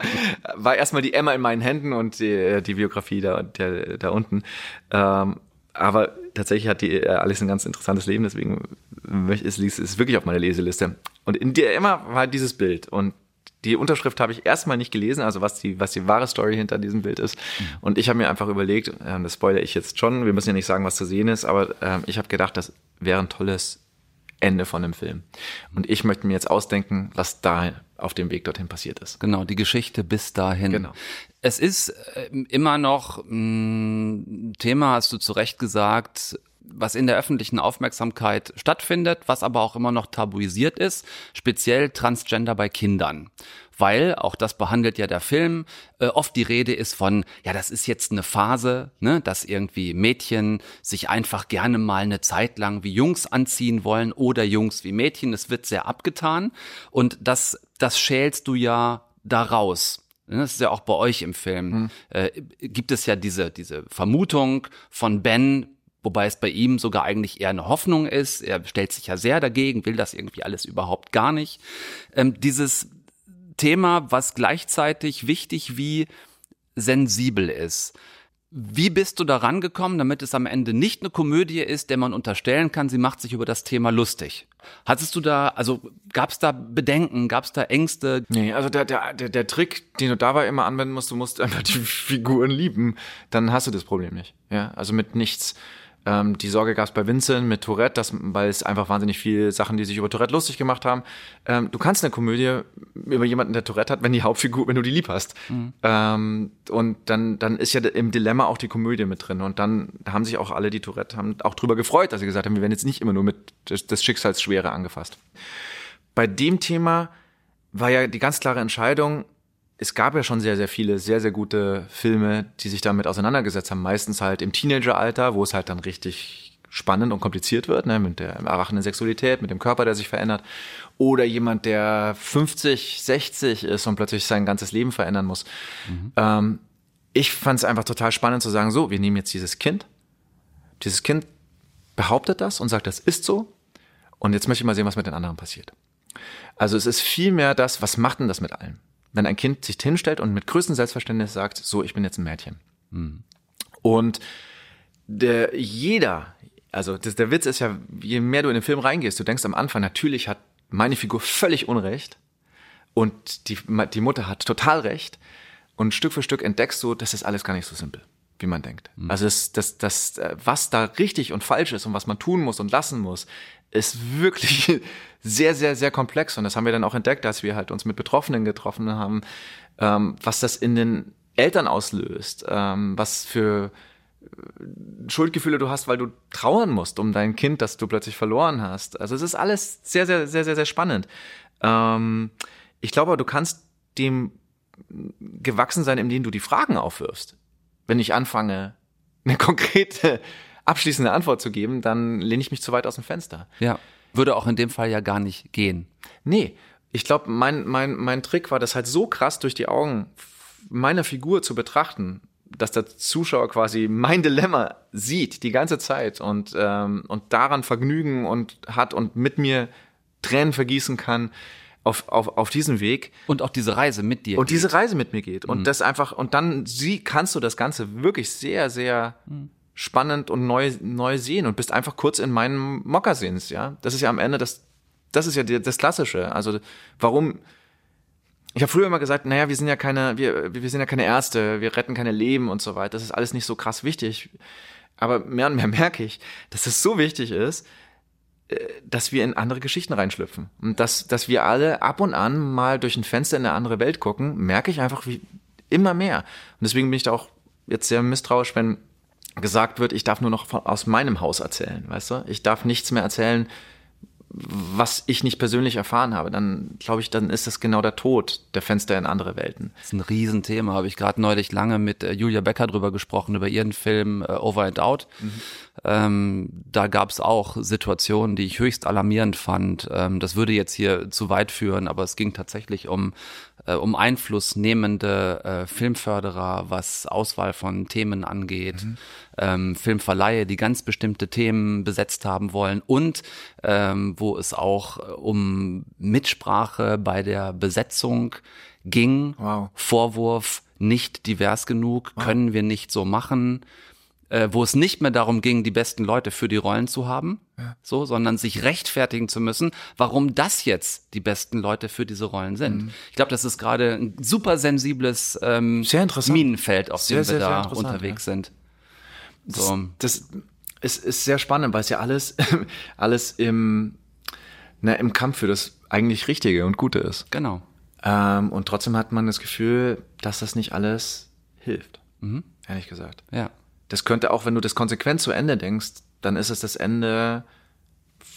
war erstmal die Emma in meinen Händen und die, die Biografie da, der, da unten. Ähm, aber tatsächlich hat die äh, Alice ein ganz interessantes Leben, deswegen ist es wirklich auf meiner Leseliste. Und in der Emma war dieses Bild und die Unterschrift habe ich erstmal nicht gelesen, also was die, was die wahre Story hinter diesem Bild ist. Und ich habe mir einfach überlegt, äh, das spoilere ich jetzt schon, wir müssen ja nicht sagen, was zu sehen ist, aber äh, ich habe gedacht, das wäre ein tolles Ende von dem Film. Und ich möchte mir jetzt ausdenken, was da auf dem Weg dorthin passiert ist. Genau, die Geschichte bis dahin. Genau. Es ist äh, immer noch ein Thema, hast du zu Recht gesagt, was in der öffentlichen Aufmerksamkeit stattfindet, was aber auch immer noch tabuisiert ist, speziell Transgender bei Kindern. Weil, auch das behandelt ja der Film, äh, oft die Rede ist von, ja, das ist jetzt eine Phase, ne, dass irgendwie Mädchen sich einfach gerne mal eine Zeit lang wie Jungs anziehen wollen oder Jungs wie Mädchen. Es wird sehr abgetan. Und das, das schälst du ja daraus. Ne, das ist ja auch bei euch im Film. Hm. Äh, gibt es ja diese, diese Vermutung von Ben, wobei es bei ihm sogar eigentlich eher eine Hoffnung ist. Er stellt sich ja sehr dagegen, will das irgendwie alles überhaupt gar nicht. Ähm, dieses Thema, was gleichzeitig wichtig wie sensibel ist. Wie bist du da rangekommen, damit es am Ende nicht eine Komödie ist, der man unterstellen kann, sie macht sich über das Thema lustig? Hattest du da, also gab es da Bedenken, gab es da Ängste? Nee, also der, der, der, Trick, den du dabei immer anwenden musst, du musst einfach die Figuren lieben, dann hast du das Problem nicht. Ja, also mit nichts. Ähm, die Sorge gab es bei Vincent mit Tourette, dass, weil es einfach wahnsinnig viele Sachen, die sich über Tourette lustig gemacht haben. Ähm, du kannst eine Komödie über jemanden, der Tourette hat, wenn die Hauptfigur, wenn du die lieb hast. Mhm. Ähm, und dann, dann ist ja im Dilemma auch die Komödie mit drin. Und dann haben sich auch alle, die Tourette haben, auch drüber gefreut, dass sie gesagt haben, wir werden jetzt nicht immer nur mit des, des Schicksalsschwere angefasst. Bei dem Thema war ja die ganz klare Entscheidung, es gab ja schon sehr, sehr viele sehr, sehr gute Filme, die sich damit auseinandergesetzt haben. Meistens halt im Teenageralter, wo es halt dann richtig spannend und kompliziert wird, ne, mit der erwachenden Sexualität, mit dem Körper, der sich verändert. Oder jemand, der 50, 60 ist und plötzlich sein ganzes Leben verändern muss. Mhm. Ähm, ich fand es einfach total spannend zu sagen, so, wir nehmen jetzt dieses Kind. Dieses Kind behauptet das und sagt, das ist so. Und jetzt möchte ich mal sehen, was mit den anderen passiert. Also es ist viel mehr das, was macht denn das mit allen? Wenn ein Kind sich hinstellt und mit größtem Selbstverständnis sagt, so, ich bin jetzt ein Mädchen. Mhm. Und der, jeder, also das, der Witz ist ja, je mehr du in den Film reingehst, du denkst am Anfang, natürlich hat meine Figur völlig Unrecht und die, die Mutter hat total Recht. Und Stück für Stück entdeckst du, das ist alles gar nicht so simpel, wie man denkt. Mhm. Also das, das, das, was da richtig und falsch ist und was man tun muss und lassen muss, ist wirklich sehr, sehr, sehr komplex. Und das haben wir dann auch entdeckt, als wir halt uns mit Betroffenen getroffen haben, ähm, was das in den Eltern auslöst, ähm, was für äh, Schuldgefühle du hast, weil du trauern musst um dein Kind, das du plötzlich verloren hast. Also es ist alles sehr, sehr, sehr, sehr, sehr spannend. Ähm, ich glaube, du kannst dem gewachsen sein, indem du die Fragen aufwirfst. Wenn ich anfange, eine konkrete abschließende Antwort zu geben, dann lehne ich mich zu weit aus dem Fenster. Ja. Würde auch in dem Fall ja gar nicht gehen. Nee. Ich glaube, mein, mein, mein Trick war das halt so krass durch die Augen meiner Figur zu betrachten, dass der Zuschauer quasi mein Dilemma sieht die ganze Zeit und, ähm, und daran Vergnügen und hat und mit mir Tränen vergießen kann auf, auf, auf diesem Weg. Und auch diese Reise mit dir. Und geht. diese Reise mit mir geht. Und mhm. das einfach, und dann sie kannst du das Ganze wirklich sehr, sehr mhm spannend und neu, neu sehen und bist einfach kurz in meinen Mokassins, ja. Das ist ja am Ende das, das ist ja das Klassische. Also warum, ich habe früher immer gesagt, naja, wir sind ja keine, wir, wir sind ja keine Ärzte, wir retten keine Leben und so weiter. Das ist alles nicht so krass wichtig. Aber mehr und mehr merke ich, dass es so wichtig ist, äh, dass wir in andere Geschichten reinschlüpfen. Und dass, dass wir alle ab und an mal durch ein Fenster in eine andere Welt gucken, merke ich einfach wie immer mehr. Und deswegen bin ich da auch jetzt sehr misstrauisch, wenn gesagt wird, ich darf nur noch von, aus meinem Haus erzählen, weißt du? Ich darf nichts mehr erzählen, was ich nicht persönlich erfahren habe, dann glaube ich, dann ist das genau der Tod der Fenster in andere Welten. Das ist ein Riesenthema, habe ich gerade neulich lange mit äh, Julia Becker drüber gesprochen, über ihren Film äh, Over and Out. Mhm. Ähm, da gab es auch Situationen, die ich höchst alarmierend fand. Ähm, das würde jetzt hier zu weit führen, aber es ging tatsächlich um äh, um einflussnehmende äh, Filmförderer, was Auswahl von Themen angeht, mhm. Ähm, Filmverleihe, die ganz bestimmte Themen besetzt haben wollen und ähm, wo es auch äh, um Mitsprache bei der Besetzung ging. Wow. Vorwurf, nicht divers genug, wow. können wir nicht so machen äh, wo es nicht mehr darum ging, die besten Leute für die Rollen zu haben, ja. so, sondern sich rechtfertigen zu müssen, warum das jetzt die besten Leute für diese Rollen sind. Mhm. Ich glaube, das ist gerade ein super sensibles ähm, Minenfeld, auf dem wir da unterwegs ja. sind. So. Das, das ist, ist sehr spannend, weil es ja alles, alles im, na, im Kampf für das eigentlich Richtige und Gute ist. Genau. Ähm, und trotzdem hat man das Gefühl, dass das nicht alles hilft. Mhm. Ehrlich gesagt. Ja das könnte auch, wenn du das konsequent zu Ende denkst, dann ist es das Ende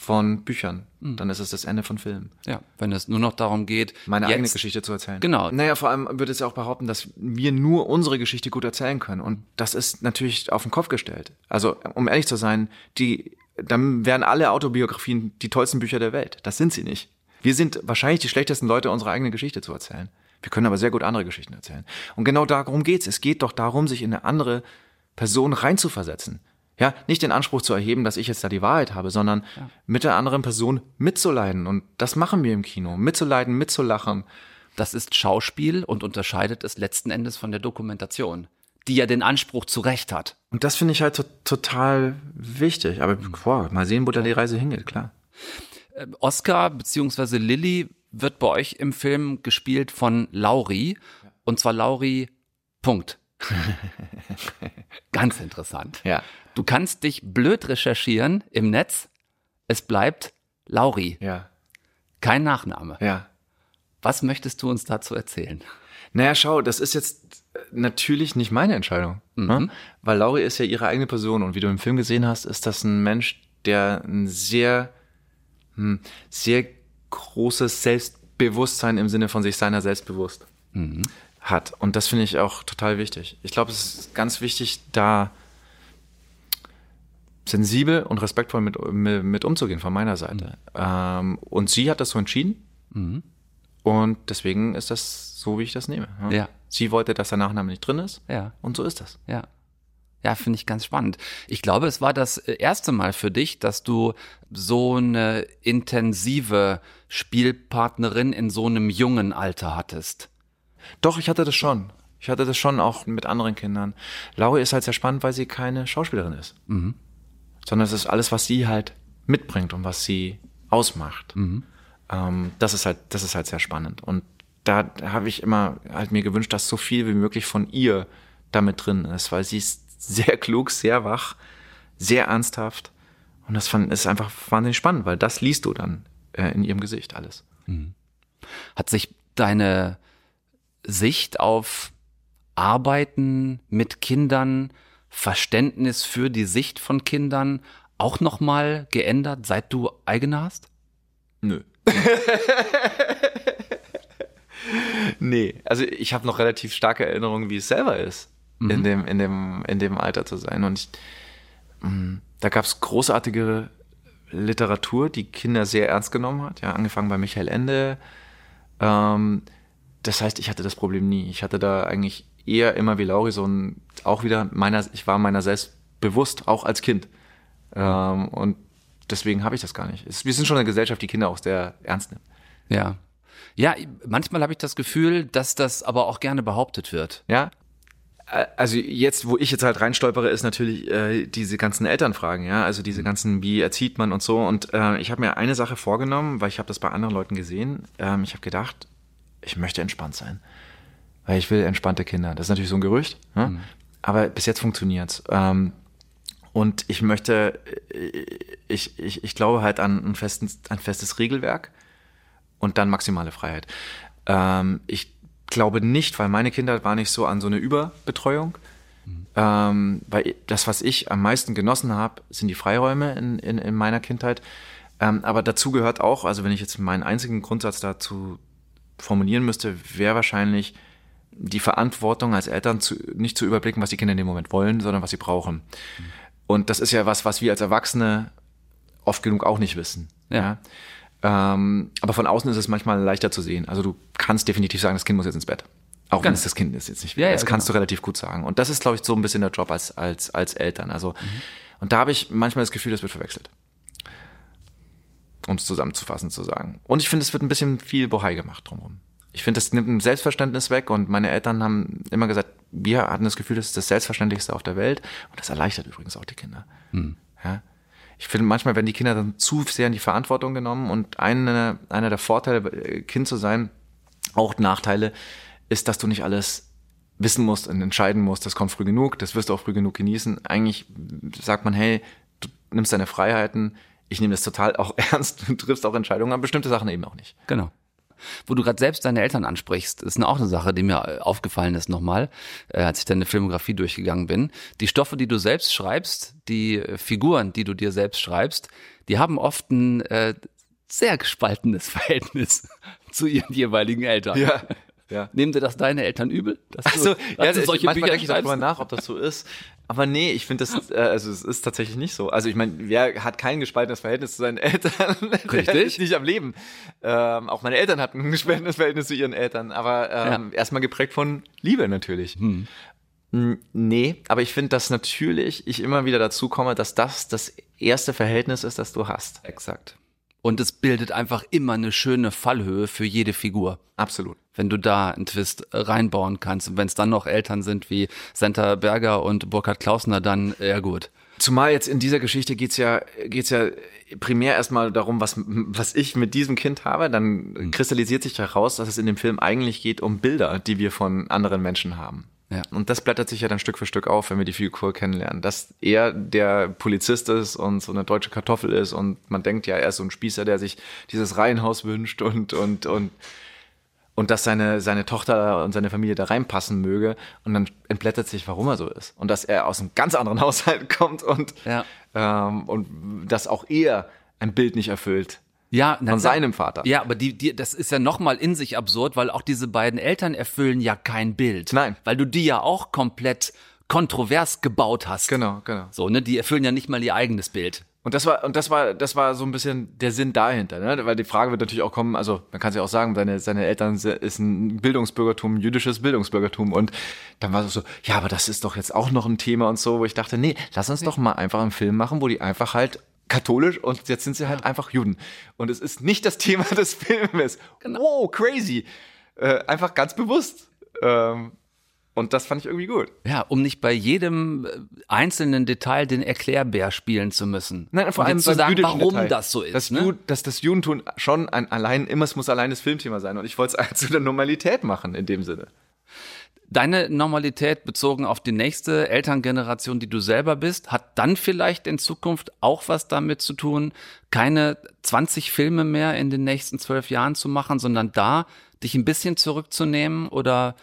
von Büchern. Mhm. Dann ist es das Ende von Filmen. Ja, wenn es nur noch darum geht, meine jetzt, eigene Geschichte zu erzählen. Genau. Naja, vor allem würde es ja auch behaupten, dass wir nur unsere Geschichte gut erzählen können. Und das ist natürlich auf den Kopf gestellt. Also, um ehrlich zu sein, die, dann wären alle Autobiografien die tollsten Bücher der Welt. Das sind sie nicht. Wir sind wahrscheinlich die schlechtesten Leute, unsere eigene Geschichte zu erzählen. Wir können aber sehr gut andere Geschichten erzählen. Und genau darum geht's. Es geht doch darum, sich in eine andere Person reinzuversetzen. Ja, nicht den Anspruch zu erheben, dass ich jetzt da die Wahrheit habe, sondern ja. mit der anderen Person mitzuleiden. Und das machen wir im Kino. Mitzuleiden, mitzulachen. Das ist Schauspiel und unterscheidet es letzten Endes von der Dokumentation, die ja den Anspruch zu Recht hat. Und das finde ich halt to total wichtig. Aber boah, mal sehen, wo da die Reise hingeht, klar. Äh, Oscar bzw. Lilly wird bei euch im Film gespielt von Lauri. Und zwar Lauri Punkt. Ganz interessant. Ja. Du kannst dich blöd recherchieren im Netz. Es bleibt Lauri. Ja. Kein Nachname. Ja. Was möchtest du uns dazu erzählen? Naja, schau, das ist jetzt natürlich nicht meine Entscheidung. Ne? Weil Lauri ist ja ihre eigene Person und wie du im Film gesehen hast, ist das ein Mensch, der ein sehr, hm, sehr großes Selbstbewusstsein im Sinne von sich seiner selbst bewusst hat. Und das finde ich auch total wichtig. Ich glaube, es ist ganz wichtig, da sensibel und respektvoll mit, mit, mit umzugehen von meiner Seite. Ähm, und sie hat das so entschieden. Und deswegen ist das so, wie ich das nehme. Ja. Sie wollte, dass der Nachname nicht drin ist. Ja. Und so ist das. Ja. Ja, finde ich ganz spannend. Ich glaube, es war das erste Mal für dich, dass du so eine intensive Spielpartnerin in so einem jungen Alter hattest. Doch, ich hatte das schon. Ich hatte das schon auch mit anderen Kindern. Lauri ist halt sehr spannend, weil sie keine Schauspielerin ist. Mhm. Sondern es ist alles, was sie halt mitbringt und was sie ausmacht. Mhm. Ähm, das ist halt, das ist halt sehr spannend. Und da habe ich immer halt mir gewünscht, dass so viel wie möglich von ihr damit drin ist, weil sie ist sehr klug, sehr wach, sehr ernsthaft. Und das fand, ist einfach wahnsinnig spannend, weil das liest du dann äh, in ihrem Gesicht alles. Hat sich deine Sicht auf Arbeiten mit Kindern, Verständnis für die Sicht von Kindern auch nochmal geändert, seit du eigene hast? Nö. nee, also ich habe noch relativ starke Erinnerungen, wie es selber ist, Mhm. in, dem, in, dem, in dem Alter zu sein. Und ich, mh, da gab es großartige Literatur, die Kinder sehr ernst genommen hat. Ja, angefangen bei Michael Ende. Ähm, das heißt, ich hatte das Problem nie. Ich hatte da eigentlich eher immer wie Lauri so ein, auch wieder meiner, ich war meiner selbst bewusst, auch als Kind. Ähm, und deswegen habe ich das gar nicht. Es, wir sind schon eine Gesellschaft, die Kinder auch sehr ernst nimmt. Ja. Ja, manchmal habe ich das Gefühl, dass das aber auch gerne behauptet wird. Ja. Also jetzt, wo ich jetzt halt reinstolpere, ist natürlich äh, diese ganzen Elternfragen, ja, also diese ganzen, wie erzieht man und so. Und äh, ich habe mir eine Sache vorgenommen, weil ich habe das bei anderen Leuten gesehen. Ähm, ich habe gedacht, ich möchte entspannt sein, weil ich will entspannte Kinder. Das ist natürlich so ein Gerücht, ne? aber bis jetzt funktioniert's. Ähm, und ich möchte, äh, ich, ich, ich glaube halt an ein, festes, ein festes Regelwerk und dann maximale Freiheit. Ähm, ich glaube nicht, weil meine Kinder waren nicht so an so eine Überbetreuung. Ähm, weil das, was ich am meisten genossen habe, sind die Freiräume in, in, in meiner Kindheit. Ähm, aber dazu gehört auch, also wenn ich jetzt meinen einzigen Grundsatz dazu formulieren müsste, wäre wahrscheinlich die Verantwortung als Eltern zu, nicht zu überblicken, was die Kinder in dem Moment wollen, sondern was sie brauchen. Und das ist ja was, was wir als Erwachsene oft genug auch nicht wissen. Ja. Ähm, aber von außen ist es manchmal leichter zu sehen. Also du kannst definitiv sagen, das Kind muss jetzt ins Bett. Auch wenn Ganz- es das Kind ist jetzt nicht. Ja, ja, das kannst genau. du relativ gut sagen. Und das ist, glaube ich, so ein bisschen der Job als, als, als Eltern. Also, und da habe ich manchmal das Gefühl, das wird verwechselt. Um es zusammenzufassen zu sagen. Und ich finde, es wird ein bisschen viel Bohai gemacht drumherum. Ich finde, das nimmt ein Selbstverständnis weg und meine Eltern haben immer gesagt, wir hatten das Gefühl, das ist das Selbstverständlichste auf der Welt und das erleichtert übrigens auch die Kinder. Ja. Ich finde, manchmal werden die Kinder dann zu sehr in die Verantwortung genommen und eine, einer der Vorteile, äh, Kind zu sein, auch Nachteile, ist, dass du nicht alles wissen musst und entscheiden musst, das kommt früh genug, das wirst du auch früh genug genießen. Eigentlich sagt man, hey, du nimmst deine Freiheiten, ich nehme das total auch ernst, du triffst auch Entscheidungen, aber bestimmte Sachen eben auch nicht. Genau. Wo du gerade selbst deine Eltern ansprichst, ist auch eine Sache, die mir äh, aufgefallen ist nochmal, äh, als ich deine Filmografie durchgegangen bin. Die Stoffe, die du selbst schreibst, die äh, Figuren, die du dir selbst schreibst, die haben oft ein äh, sehr gespaltenes Verhältnis zu ihren jeweiligen Eltern. Ja, ja. Nehmen dir das deine Eltern übel? Dass du, Also, dass ja, du ich, solche manchmal Bücher denke ich darüber nach, ob das so ist. Aber nee, ich finde das, äh, also es ist tatsächlich nicht so. Also ich meine, wer hat kein gespaltenes Verhältnis zu seinen Eltern? Richtig. nicht am Leben. Ähm, auch meine Eltern hatten ein gespaltenes Verhältnis zu ihren Eltern, aber ähm, erstmal geprägt von Liebe natürlich. Hm. Nee, aber ich finde, dass natürlich ich immer wieder dazu komme, dass das das erste Verhältnis ist, das du hast. Exakt. Und es bildet einfach immer eine schöne Fallhöhe für jede Figur. Absolut. Wenn du da einen Twist äh, reinbauen kannst und wenn es dann noch Eltern sind wie Senta Berger und Burkhard Klausner, dann ja gut. Zumal jetzt in dieser Geschichte geht's ja, geht's ja primär erstmal darum, was, was ich mit diesem Kind habe. Dann kristallisiert sich heraus, dass es in dem Film eigentlich geht um Bilder, die wir von anderen Menschen haben. Ja. Und das blättert sich ja dann Stück für Stück auf, wenn wir die Figur kennenlernen. Dass er der Polizist ist und so eine deutsche Kartoffel ist und man denkt ja, er ist so ein Spießer, der sich dieses Reihenhaus wünscht und, und, und, und dass seine, seine Tochter und seine Familie da reinpassen möge. Und dann entblättert sich, warum er so ist. Und dass er aus einem ganz anderen Haushalt kommt und, Ja. ähm, und dass auch er ein Bild nicht erfüllt. Ja, Von seinem Vater. Ja, aber die, die, das ist ja nochmal in sich absurd, weil auch diese beiden Eltern erfüllen ja kein Bild. Nein. Weil du die ja auch komplett kontrovers gebaut hast. Genau, genau. So, ne, die erfüllen ja nicht mal ihr eigenes Bild. Und das war, und das war, das war so ein bisschen der Sinn dahinter, ne? Weil die Frage wird natürlich auch kommen, also man kann es ja auch sagen, seine, seine Eltern ist ein Bildungsbürgertum, ein jüdisches Bildungsbürgertum. Und dann war es so, ja, aber das ist doch jetzt auch noch ein Thema und so, wo ich dachte, nee, lass uns doch mal einfach einen Film machen, wo die einfach halt katholisch und jetzt sind sie halt einfach Juden. Und es ist nicht das Thema des Filmes. Wow, crazy. Äh, einfach ganz bewusst. Ähm, und das fand ich irgendwie gut. Ja, um nicht bei jedem äh, einzelnen Detail den Erklärbär spielen zu müssen. Nein, vor Und allem zu sagen, jüdischen warum Detail. das so ist. Das ne? Dass das Judentum schon ein allein, immer, es muss allein das Filmthema sein. Und ich wollte es zu der Normalität machen in dem Sinne. Deine Normalität bezogen auf die nächste Elterngeneration, die du selber bist, hat dann vielleicht in Zukunft auch was damit zu tun, keine 20 Filme mehr in den nächsten zwölf Jahren zu machen, sondern da dich ein bisschen zurückzunehmen oder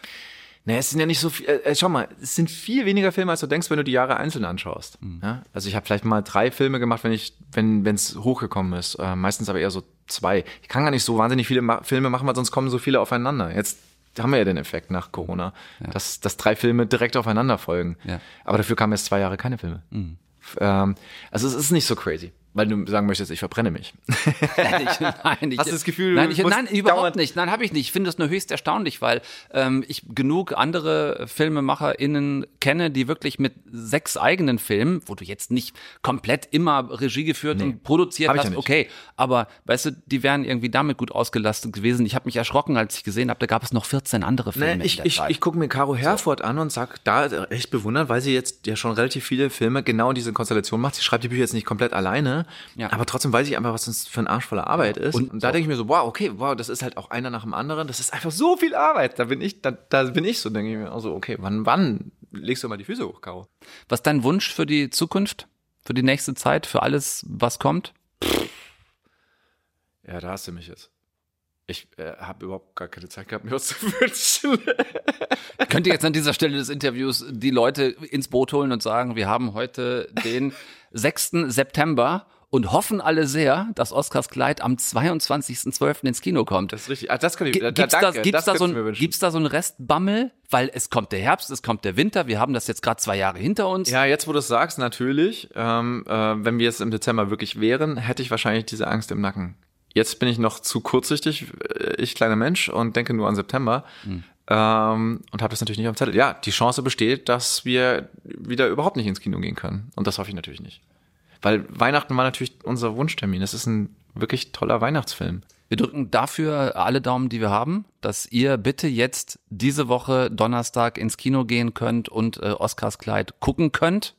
Naja, es sind ja nicht so viel, äh, schau mal, es sind viel weniger Filme, als du denkst, wenn du die Jahre einzeln anschaust. Ja? Also ich habe vielleicht mal drei Filme gemacht, wenn ich, wenn es hochgekommen ist. Äh, meistens aber eher so zwei. Ich kann gar nicht so wahnsinnig viele Ma Filme machen, weil sonst kommen so viele aufeinander. Jetzt haben wir ja den Effekt nach Corona, dass, dass drei Filme direkt aufeinander folgen. Ja. Aber dafür kamen jetzt zwei Jahre keine Filme. F- Ähm, also es ist nicht so crazy, weil du sagen möchtest, ich verbrenne mich. Nein, ich, nein, ich, Hast du das Gefühl, du nein, ich, nein überhaupt nicht. Nein, habe ich nicht. Ich finde das nur höchst erstaunlich, weil ähm, ich genug andere FilmemacherInnen kenne, die wirklich mit sechs eigenen Filmen, wo du jetzt nicht komplett immer Regie geführt und produziert ja hast, nicht. okay, aber weißt du, die wären irgendwie damit gut ausgelastet gewesen. Ich habe mich erschrocken, als ich gesehen habe, da gab es noch 14 andere Filme. Nee, ich ich, ich gucke mir Caro Herford an und sag da echt bewundert, weil sie jetzt ja schon relativ viele Filme genau in diese Konstellation macht. Sie schreibt die Bücher jetzt nicht komplett alleine, Ja. aber trotzdem weiß ich einfach, was das für ein Arsch voller Arbeit ist. Und Und, da denke ich mir so, wow, okay, wow, das ist halt auch einer nach dem anderen. Das ist einfach so viel Arbeit. Da bin ich, da, da bin ich so, denke ich mir auch so, okay, wann, wann legst du mal die Füße hoch, Caro? Was ist dein Wunsch für die Zukunft, für die nächste Zeit, für alles, was kommt? Ja, da hast du mich jetzt. Ich äh, habe überhaupt gar keine Zeit gehabt, mir was zu wünschen. Könnt ihr jetzt an dieser Stelle des Interviews die Leute ins Boot holen und sagen, wir haben heute den 6. September und hoffen alle sehr, dass Oscars Kleid am 22.12. ins Kino kommt. Das ist richtig. Ah, das kann ich, da, Gibt's danke, da, gibt's, das da so ein, gibt's da so einen Restbammel? Weil es kommt der Herbst, es kommt der Winter, wir haben das jetzt gerade zwei Jahre hinter uns. Ja, jetzt wo du es sagst, natürlich. Ähm, äh, wenn wir jetzt im Dezember wirklich wären, hätte ich wahrscheinlich diese Angst im Nacken. Jetzt bin ich noch zu kurzsichtig, äh, ich kleiner Mensch, und denke nur an September. Ähm, und habe das natürlich nicht auf dem Zettel. Ja, die Chance besteht, dass wir wieder überhaupt nicht ins Kino gehen können. Und das hoffe ich natürlich nicht. Weil Weihnachten war natürlich unser Wunschtermin. Es ist ein wirklich toller Weihnachtsfilm. Wir drücken dafür alle Daumen, die wir haben, dass ihr bitte jetzt diese Woche Donnerstag ins Kino gehen könnt und äh, Oscars Kleid gucken könnt.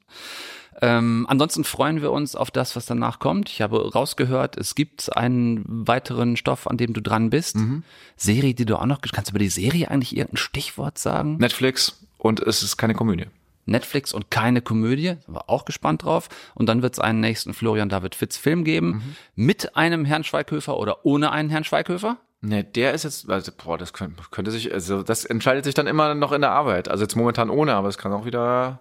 Ähm, ansonsten freuen wir uns auf das, was danach kommt. Ich habe rausgehört, es gibt einen weiteren Stoff, an dem du dran bist. Serie, die du auch noch, kannst du über die Serie eigentlich irgendein Stichwort sagen? Netflix und es ist keine Komödie. Netflix und keine Komödie. Sind wir auch gespannt drauf. Und dann wird es einen nächsten Florian David Fitz Film geben. Mit einem Herrn Schweighöfer oder ohne einen Herrn Schweighöfer? Ne, der ist jetzt, also, boah, das könnte, könnte sich, also das entscheidet sich dann immer noch in der Arbeit. Also jetzt momentan ohne, aber es kann auch wieder,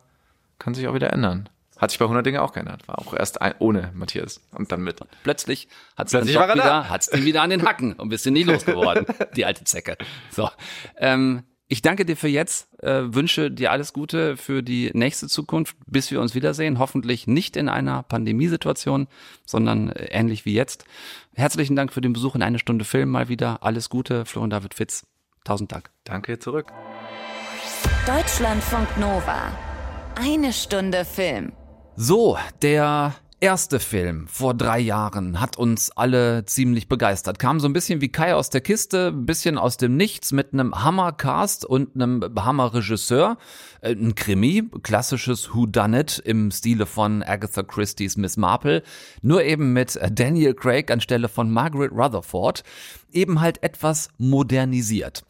kann sich auch wieder ändern. Hat sich bei 100 Dinge auch geändert. War auch erst ein, ohne Matthias und dann mit. Plötzlich hat es war da. wieder, hat's den wieder an den Hacken und bist du nie losgeworden, die alte Zecke. So, ähm, ich danke dir für jetzt, äh, wünsche dir alles Gute für die nächste Zukunft, bis wir uns wiedersehen. Hoffentlich nicht in einer Pandemiesituation, sondern äh, ähnlich wie jetzt. Herzlichen Dank für den Besuch in eine Stunde Film mal wieder. Alles Gute, Florian David Fitz. Tausend Dank. Danke zurück. Deutschlandfunk Nova. Eine Stunde Film. So, der erste Film vor drei Jahren hat uns alle ziemlich begeistert. Kam so ein bisschen wie Kai aus der Kiste, ein bisschen aus dem Nichts mit einem Hammercast und einem Hammerregisseur. Äh, Ein Krimi, klassisches Whodunit im Stile von Agatha Christie's Miss Marple. Nur eben mit Daniel Craig anstelle von Margaret Rutherford. Eben halt etwas modernisiert.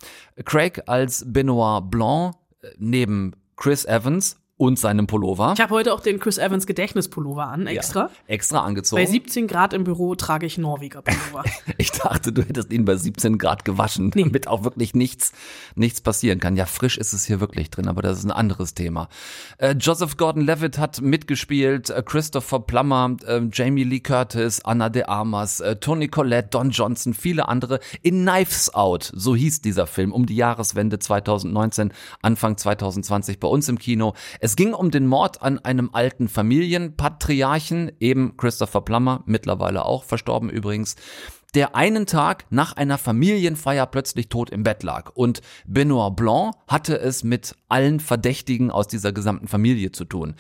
Craig als Benoit Blanc neben Chris Evans und seinem Pullover. Ich habe heute auch den Chris Evans Gedächtnispullover an, extra. Ja, extra angezogen. Bei 17 Grad im Büro trage ich Norweger Pullover. ich dachte, du hättest ihn bei 17 Grad gewaschen, nee. damit auch wirklich nichts, nichts passieren kann. Ja, frisch ist es hier wirklich drin, aber das ist ein anderes Thema. Äh, Joseph Gordon-Levitt hat mitgespielt, äh, Christopher Plummer, äh, Jamie Lee Curtis, Anna de Armas, äh, Tony Collette, Don Johnson, viele andere in Knives Out, so hieß dieser Film, um die Jahreswende 2019, Anfang 2020 bei uns im Kino. Es ging um den Mord an einem alten Familienpatriarchen, eben Christopher Plummer, mittlerweile auch verstorben übrigens, der einen Tag nach einer Familienfeier plötzlich tot im Bett lag. Und Benoit Blanc hatte es mit allen Verdächtigen aus dieser gesamten Familie zu tun.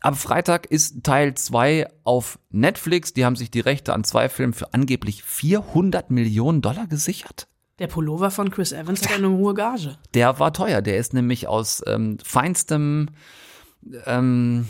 Ab Freitag ist Teil 2 auf Netflix. Die haben sich die Rechte an zwei Filmen für angeblich 400 Millionen Dollar gesichert. Der Pullover von Chris Evans hat eine hohe Gage. Der war teuer. Der ist nämlich aus ähm, feinstem ähm,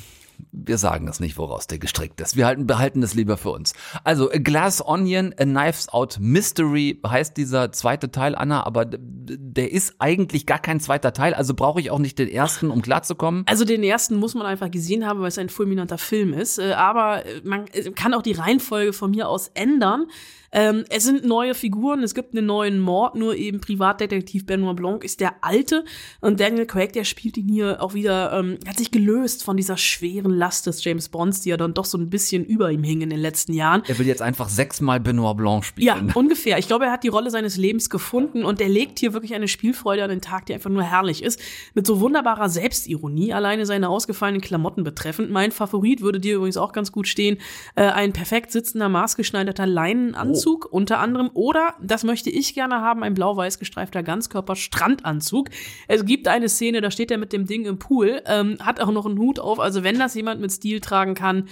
wir sagen das nicht, woraus der gestrickt ist. Wir halten, behalten das lieber für uns. Also, A Glass Onion, A Knives Out Mystery heißt dieser zweite Teil, Anna, aber der ist eigentlich gar kein zweiter Teil, also brauche ich auch nicht den ersten, um klarzukommen. Also den ersten muss man einfach gesehen haben, weil es ein fulminanter Film ist, äh, aber man kann auch die Reihenfolge von mir aus ändern. Ähm, es sind neue Figuren, es gibt einen neuen Mord, nur eben Privatdetektiv Benoit Blanc ist der alte und Daniel Craig, der spielt ihn hier auch wieder, ähm, hat sich gelöst von dieser schweren Last des James Bonds, die ja dann doch so ein bisschen über ihm hing in den letzten Jahren. Er will jetzt einfach sechsmal Benoit Blanc spielen. Ja, ungefähr. Ich glaube, er hat die Rolle seines Lebens gefunden und er legt hier wirklich eine Spielfreude an den Tag, die einfach nur herrlich ist. Mit so wunderbarer Selbstironie, alleine seine ausgefallenen Klamotten betreffend. Mein Favorit würde dir übrigens auch ganz gut stehen, äh, ein perfekt sitzender, maßgeschneiderter Leinenanzug. Oh Anzug unter anderem oder, das möchte ich gerne haben, ein blau-weiß gestreifter Ganzkörper-Strandanzug. Es gibt eine Szene, da steht er mit dem Ding im Pool, ähm, hat auch noch einen Hut auf, also wenn das jemand mit Stil tragen kann,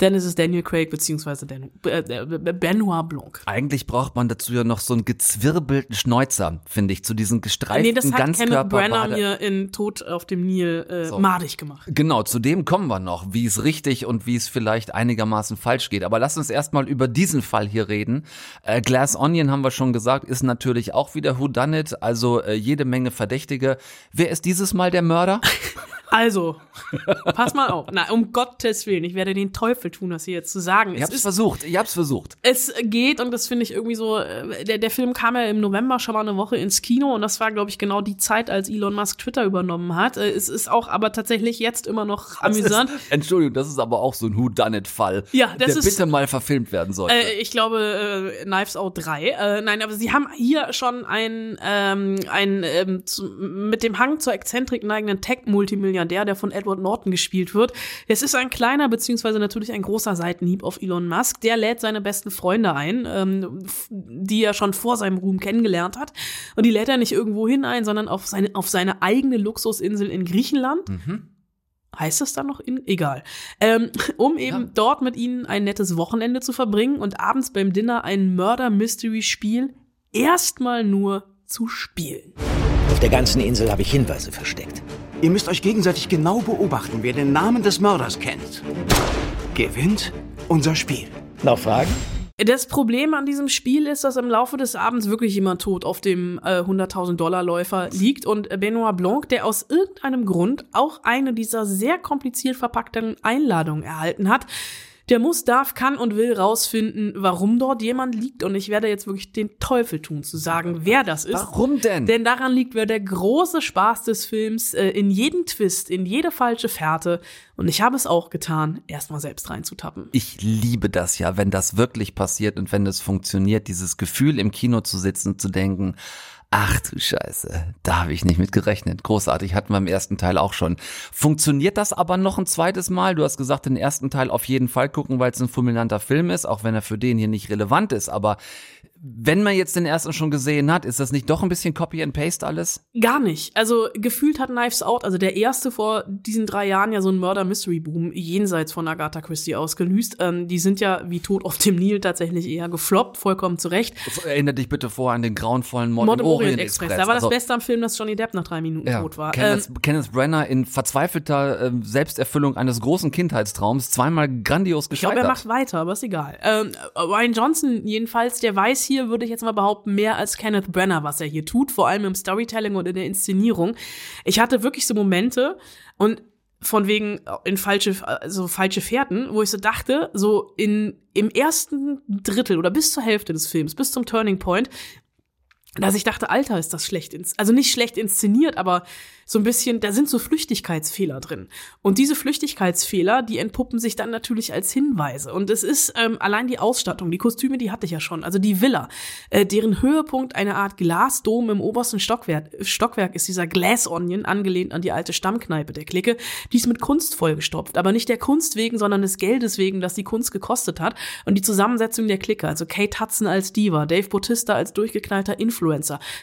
dann ist es Daniel Craig beziehungsweise Dan, äh, äh, Benoit Blanc. Eigentlich braucht man dazu ja noch so einen gezwirbelten Schnäuzer, finde ich, zu diesen gestreiften nee, das hat Kenneth Branagh mir in Tod auf dem Nil äh, so. madig gemacht. Genau, zu dem kommen wir noch, wie es richtig und wie es vielleicht einigermaßen falsch geht. Aber lass uns erstmal über diesen Fall hier reden. Äh, Glass Onion haben wir schon gesagt, ist natürlich auch wieder Who Done It, also äh, jede Menge Verdächtige. Wer ist dieses Mal der Mörder? Also, pass mal auf. Na, um Gottes Willen, ich werde den Teufel tun, das hier jetzt zu sagen. Ich hab's ist, versucht, ich hab's versucht. Es geht, und das finde ich irgendwie so, äh, der, der Film kam ja im November schon mal eine Woche ins Kino und das war, glaube ich, genau die Zeit, als Elon Musk Twitter übernommen hat. Äh, es ist auch aber tatsächlich jetzt immer noch das amüsant. Ist, Entschuldigung, das ist aber auch so ein Who-Done-It-Fall, ja, das der ist, bitte mal verfilmt werden sollte. Äh, ich glaube, äh, Knives Out 3. Äh, nein, aber sie haben hier schon ein, ähm, ein ähm, zu, mit dem Hang zur Exzentrik neigenden Tech-Multimilliardär, der von Edward Norton gespielt wird. Es ist ein kleiner, beziehungsweise natürlich ein großer Seitenhieb auf Elon Musk. Der lädt seine besten Freunde ein, ähm, die er schon vor seinem Ruhm kennengelernt hat. Und die lädt er nicht irgendwo hin ein, sondern auf seine, auf seine eigene Luxusinsel in Griechenland. Mhm. Heißt es dann noch in? Egal. Ähm, um eben ja. dort mit ihnen ein nettes Wochenende zu verbringen und abends beim Dinner ein Murder-Mystery-Spiel erstmal nur zu spielen. Auf der ganzen Insel habe ich Hinweise versteckt. Ihr müsst euch gegenseitig genau beobachten. Wer den Namen des Mörders kennt, gewinnt unser Spiel. Noch Fragen? Das Problem an diesem Spiel ist, dass im Laufe des Abends wirklich jemand tot auf dem äh, 100.000 Dollar Läufer liegt und Benoit Blanc, der aus irgendeinem Grund auch eine dieser sehr kompliziert verpackten Einladungen erhalten hat, der muss, darf, kann und will rausfinden, warum dort jemand liegt. Und ich werde jetzt wirklich den Teufel tun, zu sagen, wer das ist. Warum denn? Denn daran liegt wer der große Spaß des Films, äh, in jeden Twist, in jede falsche Fährte. Und ich habe es auch getan, erstmal selbst reinzutappen. Ich liebe das ja, wenn das wirklich passiert und wenn es funktioniert, dieses Gefühl im Kino zu sitzen, zu denken, Ach du Scheiße, da habe ich nicht mit gerechnet. Großartig, hatten wir im ersten Teil auch schon. Funktioniert das aber noch ein zweites Mal? Du hast gesagt, den ersten Teil auf jeden Fall gucken, weil es ein fulminanter Film ist, auch wenn er für den hier nicht relevant ist. Aber wenn man jetzt den ersten schon gesehen hat, ist das nicht doch ein bisschen Copy and Paste alles? Gar nicht. Also gefühlt hat Knives Out, also der erste vor diesen drei Jahren ja so ein Murder-Mystery-Boom jenseits von Agatha Christie ausgelöst. Ähm, die sind ja wie Tod auf dem Nil tatsächlich eher gefloppt, vollkommen zurecht. Erinnere dich bitte vor an den grauenvollen Mord, Mord im Orient, Orient Express. Da war das also, Beste am Film, dass Johnny Depp nach drei Minuten ja, tot war. Kenneth, ähm, Kenneth Brenner in verzweifelter äh, Selbsterfüllung eines großen Kindheitstraums zweimal grandios gescheitert. Ich glaube, er macht weiter, aber ist egal. Ähm, Ryan Johnson jedenfalls, der weiß hier, würde ich jetzt mal behaupten, mehr als Kenneth Brenner, was er hier tut, vor allem im Storytelling und in der Inszenierung. Ich hatte wirklich so Momente und von wegen in falsche, also falsche Fährten, wo ich so dachte, so in, im ersten Drittel oder bis zur Hälfte des Films, bis zum Turning Point, dass ich dachte, Alter, ist das schlecht, ins also nicht schlecht inszeniert, aber so ein bisschen, da sind so Flüchtigkeitsfehler drin. Und diese Flüchtigkeitsfehler, die entpuppen sich dann natürlich als Hinweise. Und es ist ähm, allein die Ausstattung, die Kostüme, die hatte ich ja schon. Also die Villa, äh, deren Höhepunkt eine Art Glasdom im obersten Stockwerk, Stockwerk ist dieser Glass Onion, angelehnt an die alte Stammkneipe der Clique. Die ist mit Kunst vollgestopft, aber nicht der Kunst wegen, sondern des Geldes wegen, das die Kunst gekostet hat. Und die Zusammensetzung der Clique, also Kate Hudson als Diva, Dave Bautista als durchgeknallter Influencer,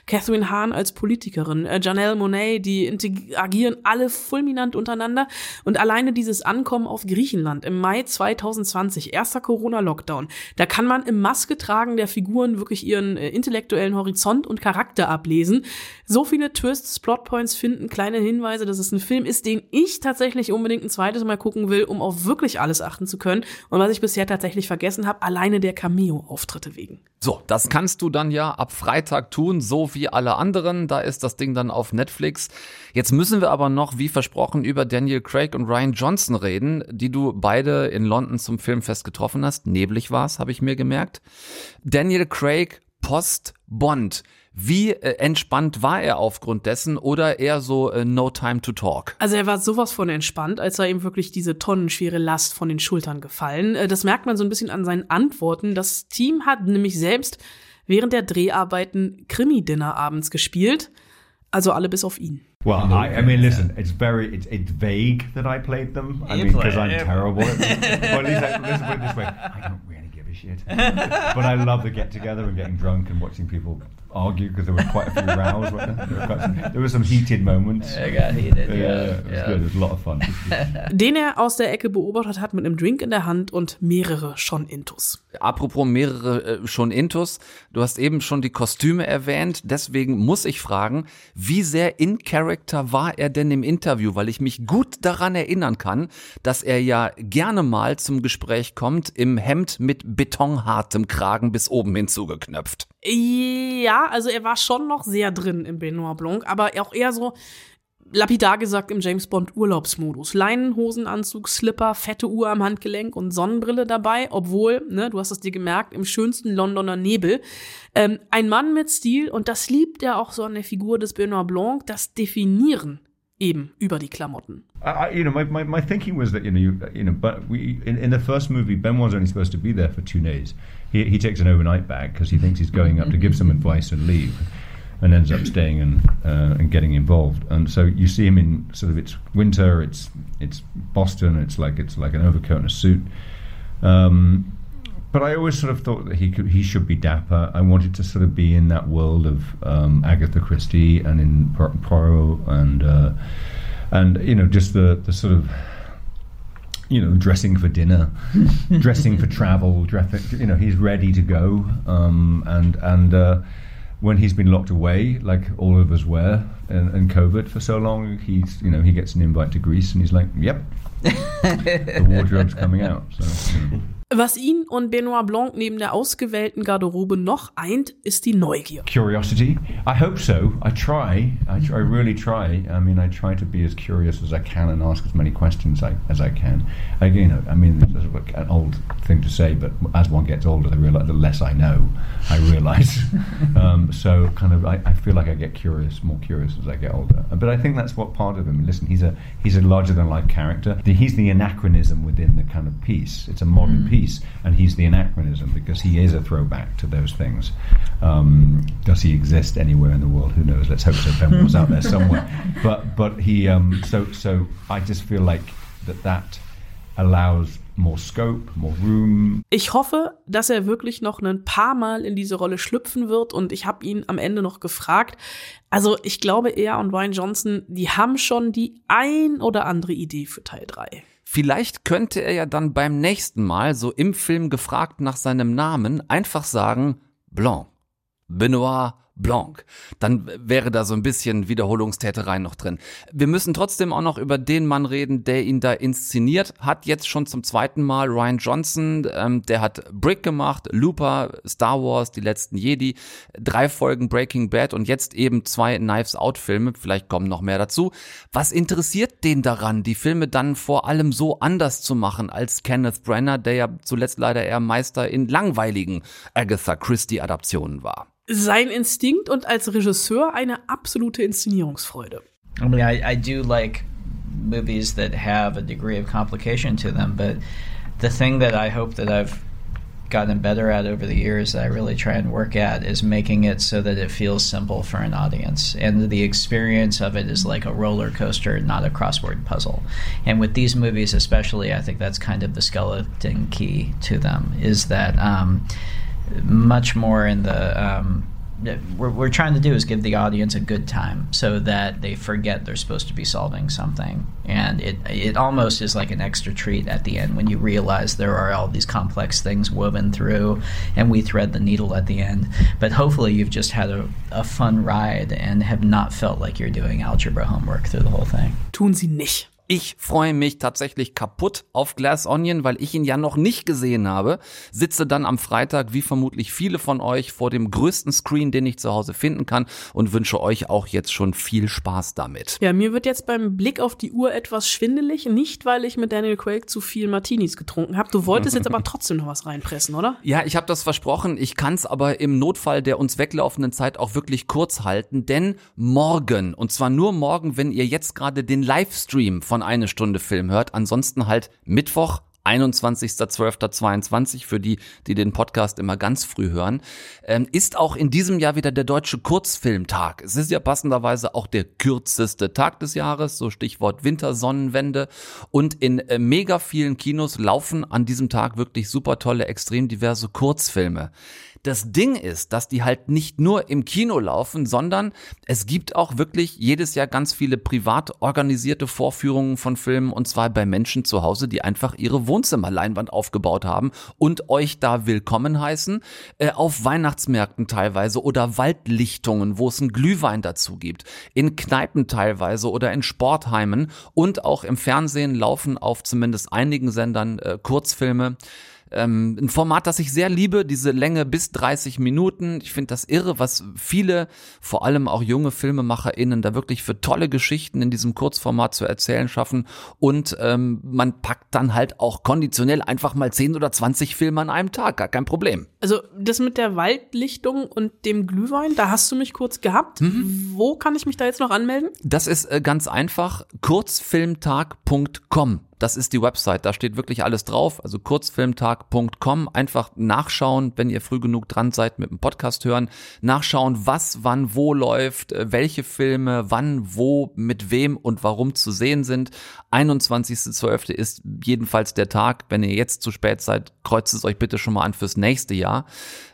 Catherine Hahn als Politikerin, äh, Janelle Monet, die interagieren alle fulminant untereinander. Und alleine dieses Ankommen auf Griechenland im Mai 2020, erster Corona-Lockdown, da kann man im Maske tragen der Figuren wirklich ihren äh, intellektuellen Horizont und Charakter ablesen. So viele Twists, Plotpoints finden, kleine Hinweise, dass es ein Film ist, den ich tatsächlich unbedingt ein zweites Mal gucken will, um auf wirklich alles achten zu können. Und was ich bisher tatsächlich vergessen habe, alleine der Cameo-Auftritte wegen. So, das kannst du dann ja ab Freitag tun, so wie alle anderen. Da ist das Ding dann auf Netflix. Jetzt müssen wir aber noch, wie versprochen, über Daniel Craig und Ryan Johnson reden, die du beide in London zum Filmfest getroffen hast. Neblig war's, habe ich mir gemerkt. Daniel Craig Post Bond. Wie äh, entspannt war er aufgrund dessen oder eher so äh, no time to talk? Also er war sowas von entspannt, als sei ihm wirklich diese tonnenschwere Last von den Schultern gefallen. Äh, das merkt man so ein bisschen an seinen Antworten. Das Team hat nämlich selbst während der Dreharbeiten Krimi-Dinner abends gespielt. Also alle bis auf ihn. Well, I, I mean, listen, it's very, it's, it's vague that I played them. I mean, because I'm terrible at them. Well, at least, I, let's put it this way. I don't really give a shit. But I love the get together and getting drunk and watching people argue because there were quite a few rows. There? There, were some, there were some heated moments. It got heated, yeah. yeah. It was yeah. good. It was a lot of fun. Den er aus der Ecke beobachtet hat mit einem Drink in der Hand und mehrere schon Intus. Apropos mehrere äh, schon Intus, du hast eben schon die Kostüme erwähnt, deswegen muss ich fragen, wie sehr in Character war er denn im Interview, weil ich mich gut daran erinnern kann, dass er ja gerne mal zum Gespräch kommt im Hemd mit betonhartem Kragen bis oben hinzugeknöpft. Ja, also er war schon noch sehr drin im Benoit Blanc, aber auch eher so lapidar gesagt im James Bond Urlaubsmodus. Leinenhosenanzug, Slipper, fette Uhr am Handgelenk und Sonnenbrille dabei, obwohl, ne, du hast es dir gemerkt, im schönsten Londoner Nebel. Ähm, ein Mann mit Stil und das liebt er auch so an der Figur des Benoit Blanc, das Definieren eben über die Klamotten. I, you know, my, my, my thinking was that you know, you, you know, but we in, in the first movie, Ben was only supposed to be there for two days. He he takes an overnight bag because he thinks he's going up to give some advice and leave, and ends up staying and uh, and getting involved. And so you see him in sort of it's winter, it's it's Boston, it's like it's like an overcoat and a suit. Um, but I always sort of thought that he could, he should be dapper. I wanted to sort of be in that world of um, Agatha Christie and in Poirot and uh, and you know just the the sort of you know dressing for dinner, dressing for travel, dressing, you know he's ready to go um, and and. Uh, when he's been locked away, like all of us were, in, in COVID for so long, he's you know he gets an invite to Greece, and he's like, "Yep, the wardrobe's coming out." So, you know. Was ihn und Benoit Blanc neben der ausgewählten Garderobe noch eint, ist die Neugier. Curiosity. I hope so. I try. I, I really try. I mean, I try to be as curious as I can and ask as many questions I, as I can. I, you know, I mean, it's an old thing to say, but as one gets older, I realize the less I know, I realize. um, so, kind of, I, I feel like I get curious, more curious as I get older. But I think that's what part of him. Listen, he's a he's a larger than life character. He's the anachronism within the kind of piece. It's a modern piece. Piece, and he's the anachronism because he is a throwback to those things. Um, does he exist anywhere in the world? Who knows? Let's hope so. Ben was out there somewhere, but but he. Um, so so I just feel like that that allows more scope, more room. Ich hoffe, dass er wirklich noch ein paar Mal in diese Rolle schlüpfen wird und ich habe ihn am Ende noch gefragt. Also ich glaube, er und Ryan Johnson, die haben schon die ein oder andere Idee für Teil 3. Vielleicht könnte er ja dann beim nächsten Mal, so im Film gefragt nach seinem Namen, einfach sagen Blanc. Benoit Blanc. Dann wäre da so ein bisschen Wiederholungstäterei noch drin. Wir müssen trotzdem auch noch über den Mann reden, der ihn da inszeniert hat. Jetzt schon zum zweiten Mal Ryan Johnson. Ähm, der hat Brick gemacht, Looper, Star Wars, die letzten Jedi, drei Folgen Breaking Bad und jetzt eben zwei Knives Out Filme. Vielleicht kommen noch mehr dazu. Was interessiert den daran, die Filme dann vor allem so anders zu machen als Kenneth Brenner, der ja zuletzt leider eher Meister in langweiligen Agatha Christie Adaptionen war? Sein Instinkt und als Regisseur eine absolute Inszenierungsfreude. I mean, I, I do like movies that have a degree of complication to them, but the thing that I hope that I've gotten better at over the years that I really try and work at is making it so that it feels simple for an audience. And the experience of it is like a roller coaster, not a crossword puzzle. And with these movies, especially, I think that's kind of the skeleton key to them is that um, much more in the. Um, what we're trying to do is give the audience a good time so that they forget they're supposed to be solving something. And it it almost is like an extra treat at the end when you realize there are all these complex things woven through and we thread the needle at the end. But hopefully you've just had a, a fun ride and have not felt like you're doing algebra homework through the whole thing. Tun sie nicht Ich freue mich tatsächlich kaputt auf Glass Onion, weil ich ihn ja noch nicht gesehen habe. Sitze dann am Freitag, wie vermutlich viele von euch, vor dem größten Screen, den ich zu Hause finden kann und wünsche euch auch jetzt schon viel Spaß damit. Ja, mir wird jetzt beim Blick auf die Uhr etwas schwindelig. Nicht, weil ich mit Daniel Craig zu viel Martinis getrunken habe. Du wolltest jetzt aber trotzdem noch was reinpressen, oder? Ja, ich habe das versprochen. Ich kann es aber im Notfall der uns weglaufenden Zeit auch wirklich kurz halten, denn morgen, und zwar nur morgen, wenn ihr jetzt gerade den Livestream von von eine Stunde Film hört. Ansonsten halt Mittwoch 21.12.22 für die, die den Podcast immer ganz früh hören, ähm, ist auch in diesem Jahr wieder der deutsche Kurzfilmtag. Es ist ja passenderweise auch der kürzeste Tag des Jahres, so Stichwort Wintersonnenwende. Und in äh, mega vielen Kinos laufen an diesem Tag wirklich super tolle, extrem diverse Kurzfilme. Das Ding ist, dass die halt nicht nur im Kino laufen, sondern es gibt auch wirklich jedes Jahr ganz viele privat organisierte Vorführungen von Filmen und zwar bei Menschen zu Hause, die einfach ihre Wohnzimmerleinwand aufgebaut haben und euch da willkommen heißen, äh, auf Weihnachtsmärkten teilweise oder Waldlichtungen, wo es einen Glühwein dazu gibt, in Kneipen teilweise oder in Sportheimen und auch im Fernsehen laufen auf zumindest einigen Sendern äh, Kurzfilme. Ähm, ein Format, das ich sehr liebe, diese Länge bis 30 Minuten. Ich finde das irre, was viele, vor allem auch junge FilmemacherInnen, da wirklich für tolle Geschichten in diesem Kurzformat zu erzählen schaffen. Und ähm, man packt dann halt auch konditionell einfach mal 10 oder 20 Filme an einem Tag, gar kein Problem. Also das mit der Waldlichtung und dem Glühwein, da hast du mich kurz gehabt. Mhm. Wo kann ich mich da jetzt noch anmelden? Das ist äh, ganz einfach kurzfilmtag.com. Das ist die Website, da steht wirklich alles drauf. Also kurzfilmtag.com. Einfach nachschauen, wenn ihr früh genug dran seid mit dem Podcast hören. Nachschauen, was, wann, wo läuft, äh, welche Filme, wann, wo, mit wem und warum zu sehen sind. 21.12. ist jedenfalls der Tag. Wenn ihr jetzt zu spät seid, kreuzt es euch bitte schon mal an fürs nächste Jahr.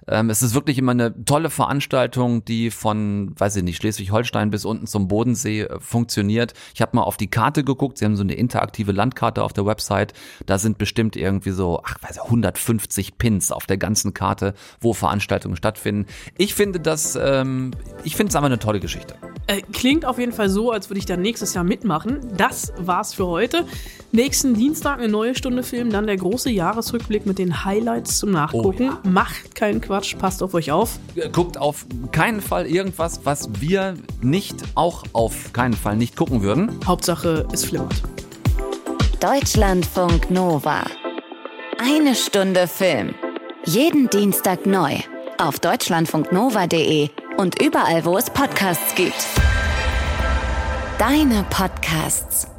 Ähm, es ist wirklich immer eine tolle Veranstaltung, die von, weiß ich nicht, Schleswig-Holstein bis unten zum Bodensee äh, funktioniert. Ich habe mal auf die Karte geguckt. Sie haben so eine interaktive Landkarte auf der Website. Da sind bestimmt irgendwie so, ach, weiß ich, 150 Pins auf der ganzen Karte, wo Veranstaltungen stattfinden. Ich finde das, ähm, ich finde es einfach eine tolle Geschichte. Äh, klingt auf jeden Fall so, als würde ich dann nächstes Jahr mitmachen. Das war's für heute. Nächsten Dienstag eine neue Stunde Film, dann der große Jahresrückblick mit den Highlights zum Nachgucken. Oh, ja. Macht keinen Quatsch, passt auf euch auf. Guckt auf keinen Fall irgendwas, was wir nicht auch auf keinen Fall nicht gucken würden. Hauptsache, es flimmert. Deutschlandfunk Nova. Eine Stunde Film. Jeden Dienstag neu. Auf deutschlandfunknova.de und überall, wo es Podcasts gibt. Deine Podcasts.